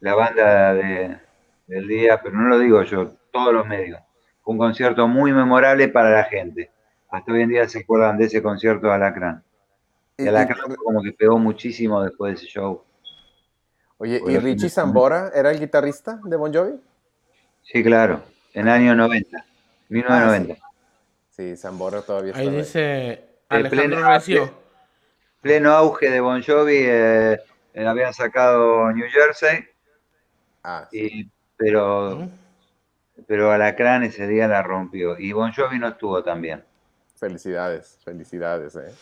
la banda del día, pero no lo digo yo, todos los medios. Fue un concierto muy memorable para la gente. Hasta hoy en día se acuerdan de ese concierto de Alacrán. Y Alacrán como que pegó muchísimo después de ese show. Oye, ¿y Richie Zambora era el guitarrista de Bon Jovi? Sí, claro, en el año 90, 1990. Ah, sí. Zambora todavía está. Ahí dice Alejandro pleno, auge de Bon Jovi, eh, eh, habían sacado New Jersey, ah, pero, pero Alacrán ese día la rompió y Bon Jovi no estuvo tan bien. Felicidades, felicidades. Eh.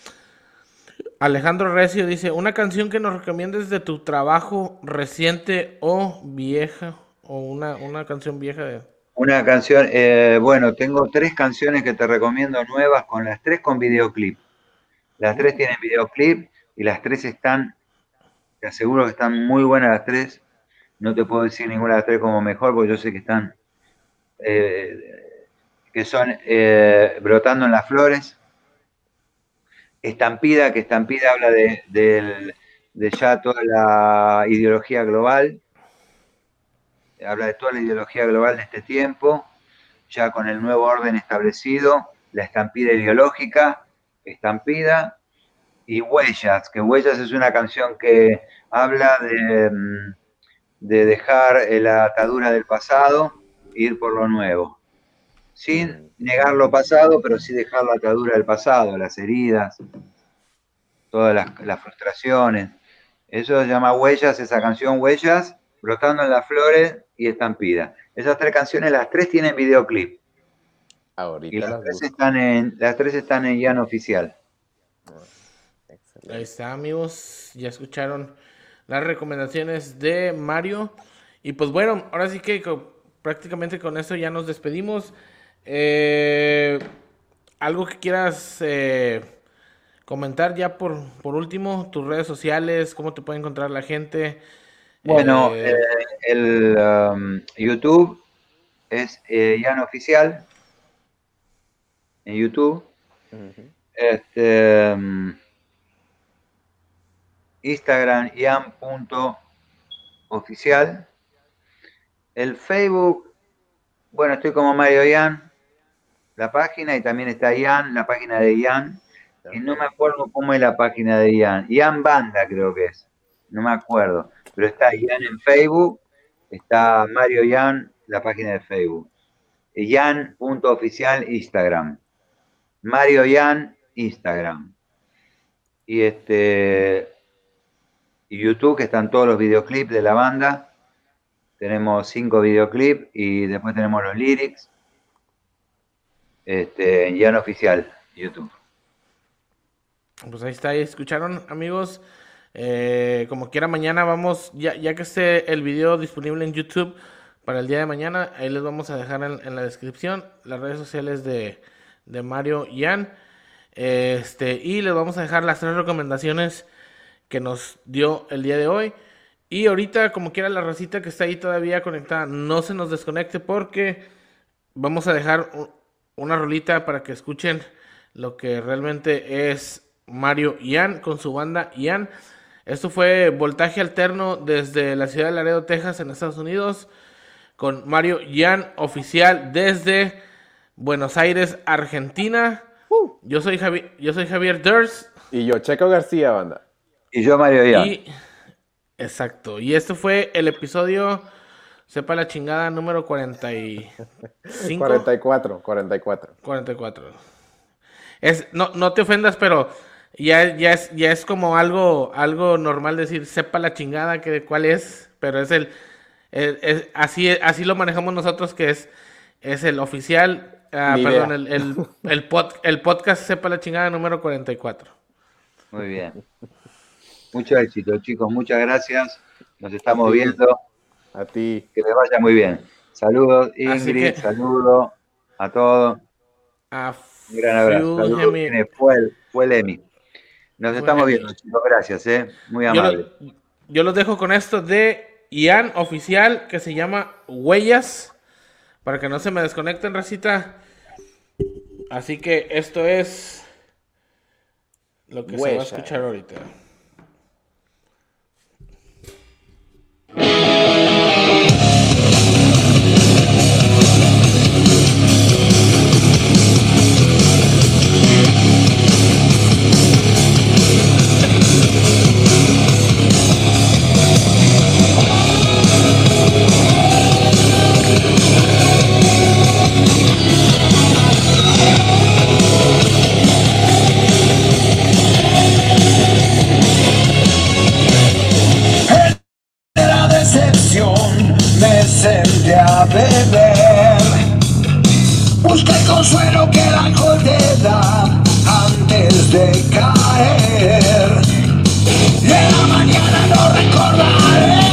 Alejandro Recio dice, una canción que nos recomiendes de tu trabajo reciente o vieja, o una, una canción vieja de... Una canción, eh, bueno, tengo tres canciones que te recomiendo nuevas, con las tres con videoclip. Las tres tienen videoclip y las tres están, te aseguro que están muy buenas las tres. No te puedo decir ninguna de las tres como mejor, porque yo sé que están, eh, que son eh, Brotando en las Flores, Estampida, que Estampida habla de, de ya toda la ideología global. Habla de toda la ideología global de este tiempo, ya con el nuevo orden establecido, la estampida ideológica, estampida, y Huellas, que Huellas es una canción que habla de, mm, de dejar la atadura del pasado e ir por lo nuevo, sin negar lo pasado, pero sí dejar la atadura del pasado, las heridas, todas las, las frustraciones. Eso se llama Huellas, esa canción Huellas, brotando en las flores y Estampida. Esas tres canciones, las tres tienen videoclip. Ahorita y las, tres están en, las tres están en Llano Oficial. Ahí está, amigos. Ya escucharon las recomendaciones de Mario. Y pues bueno, ahora sí que prácticamente con eso ya nos despedimos. Eh, algo que quieras eh, comentar ya por, por último, tus redes sociales, cómo te puede encontrar la gente. Bueno, eh, eh, el um, YouTube es eh, Oficial. En YouTube. Este. Um, Instagram Ian.oficial. El Facebook, bueno, estoy como Mario Ian, la página, y también está Ian, la página de Ian. Y no me acuerdo cómo es la página de Ian. Ian Banda creo que es. No me acuerdo pero está Ian en Facebook, está Mario Ian, la página de Facebook. Ian.oficial Instagram. Mario Ian, Instagram. Y este YouTube, que están todos los videoclips de la banda. Tenemos cinco videoclips y después tenemos los lyrics. Este, en Oficial, YouTube. Pues ahí está, ahí escucharon amigos. Eh, como quiera mañana vamos, ya, ya que esté el video disponible en YouTube para el día de mañana, ahí les vamos a dejar en, la descripción las redes sociales de, de Mario Ian. Este, y les vamos a dejar las tres recomendaciones que nos dio el día de hoy. Y ahorita, como quiera, la racita que está ahí todavía conectada, no se nos desconecte porque vamos a dejar una rolita para que escuchen lo que realmente es Mario Ian con su banda Ian. Esto fue voltaje alterno desde la ciudad de Laredo, Texas, en Estados Unidos, con Mario Ian oficial desde Buenos Aires, Argentina. Yo soy Javi- yo soy Javier Durs Y yo, Checo García, banda. Y yo, Mario Díaz. y exacto. Y este fue el episodio sepa la chingada número 45 44, 44. 44. Es no no te ofendas, pero ya, ya es ya es como algo algo normal decir sepa la chingada que cuál es, pero es el es- es- así así lo manejamos nosotros que es es el oficial ah, perdón, el, el, el, pod- el podcast sepa la chingada número 44. Muy bien. Mucho éxito, chicos. Muchas gracias. Nos estamos A viendo. A ti. Que les vaya muy bien. Saludos, Ingrid. que- Saludos a todos. A Un gran abrazo. Saludos. Fue el, fue el Emi. Nos Fue estamos Emi. viendo, chicos. Gracias, ¿eh? Muy Yo, amable. lo- yo los dejo con esto de Ian oficial que se llama Huellas. Para que no se me desconecten, racita. Así que esto es lo que se va a escuchar ahorita. Senté a beber. El consuelo que el alcohol te da antes de caer. En la mañana no recordaré,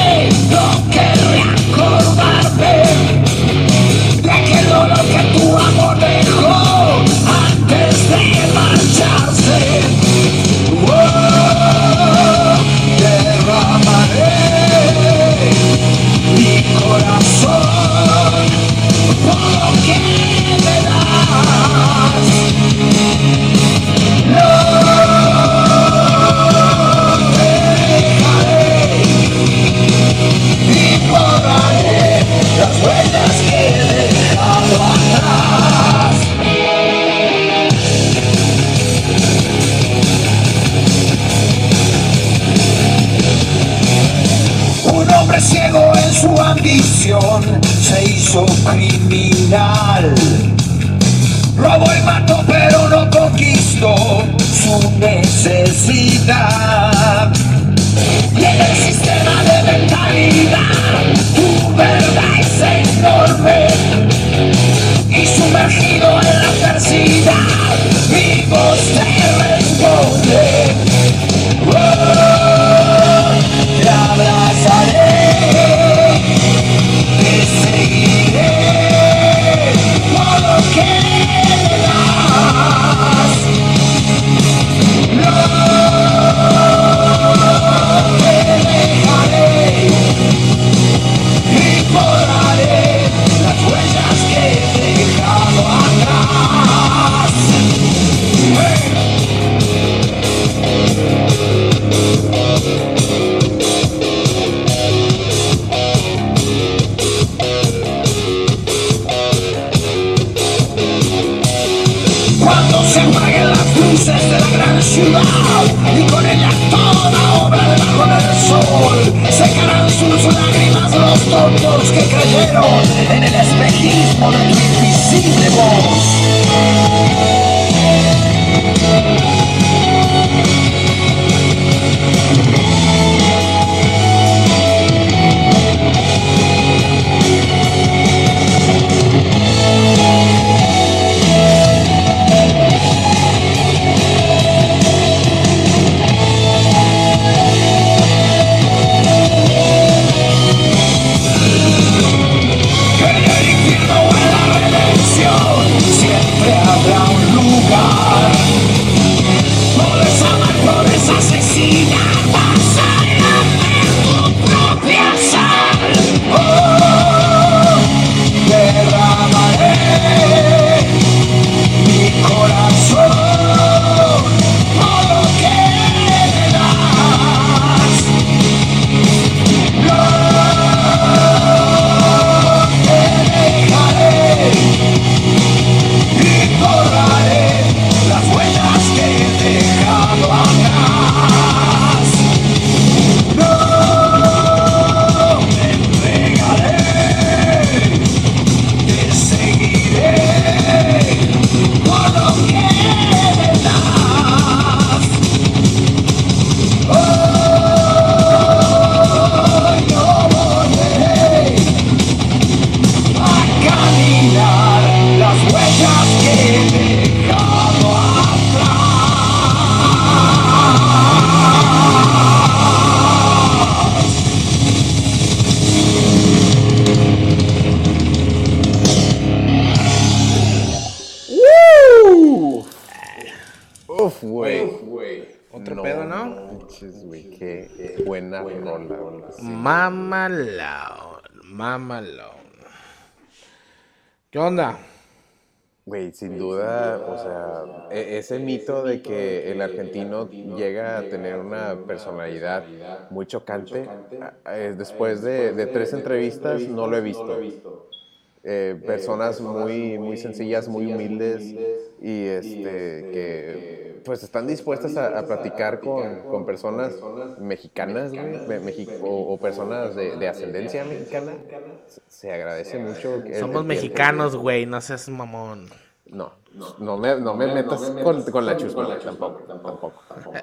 Robó y mató, pero no conquistó su necesidad. Y en el sistema de mentalidad, tu verdad es enorme. Y sumergido en la adversidad, mi en el espejismo de tu invisible voz. ¿Qué onda? Güey, sin duda, o sea, e- ese mito de que el argentino llega a tener una personalidad muy chocante, después de, de tres entrevistas no lo he visto. Eh, personas muy, muy sencillas, muy humildes y este, que pues están dispuestas a, a platicar con, con personas mexicanas, güey, Mexi- o, o personas de, de ascendencia mexicana. Se, agradece mucho. que- Somos mexicanos, güey, no seas mamón. no, no me, no me metas con, con la chusma, tampoco, tampoco, tampoco.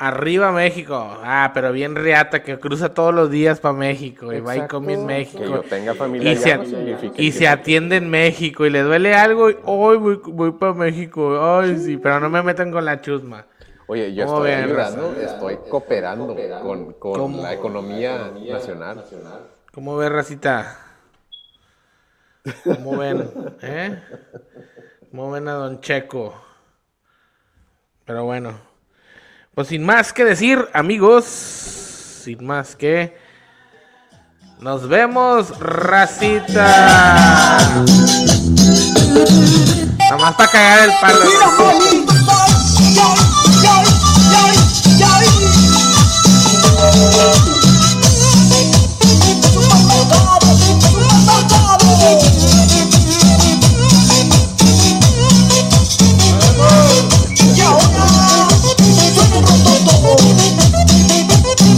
Arriba México. Ah, pero bien riata que cruza todos los días para México y va y come en Exacto. Que yo México. tenga familia Y se, allá no significa y que- se atiende en México y le duele algo y hoy voy, voy para México. Ay, sí, pero no me metan con la chusma. Oye, yo ¿Cómo estoy ayudando, estoy cooperando con, con la economía nacional. ¿Cómo ven, racita? ¿Cómo ven? ¿Eh? ¿Cómo ven a Don Checo? Pero bueno. Pues sin más que decir, amigos, sin más que... Nos vemos, racita. Nada más para cagar el palo.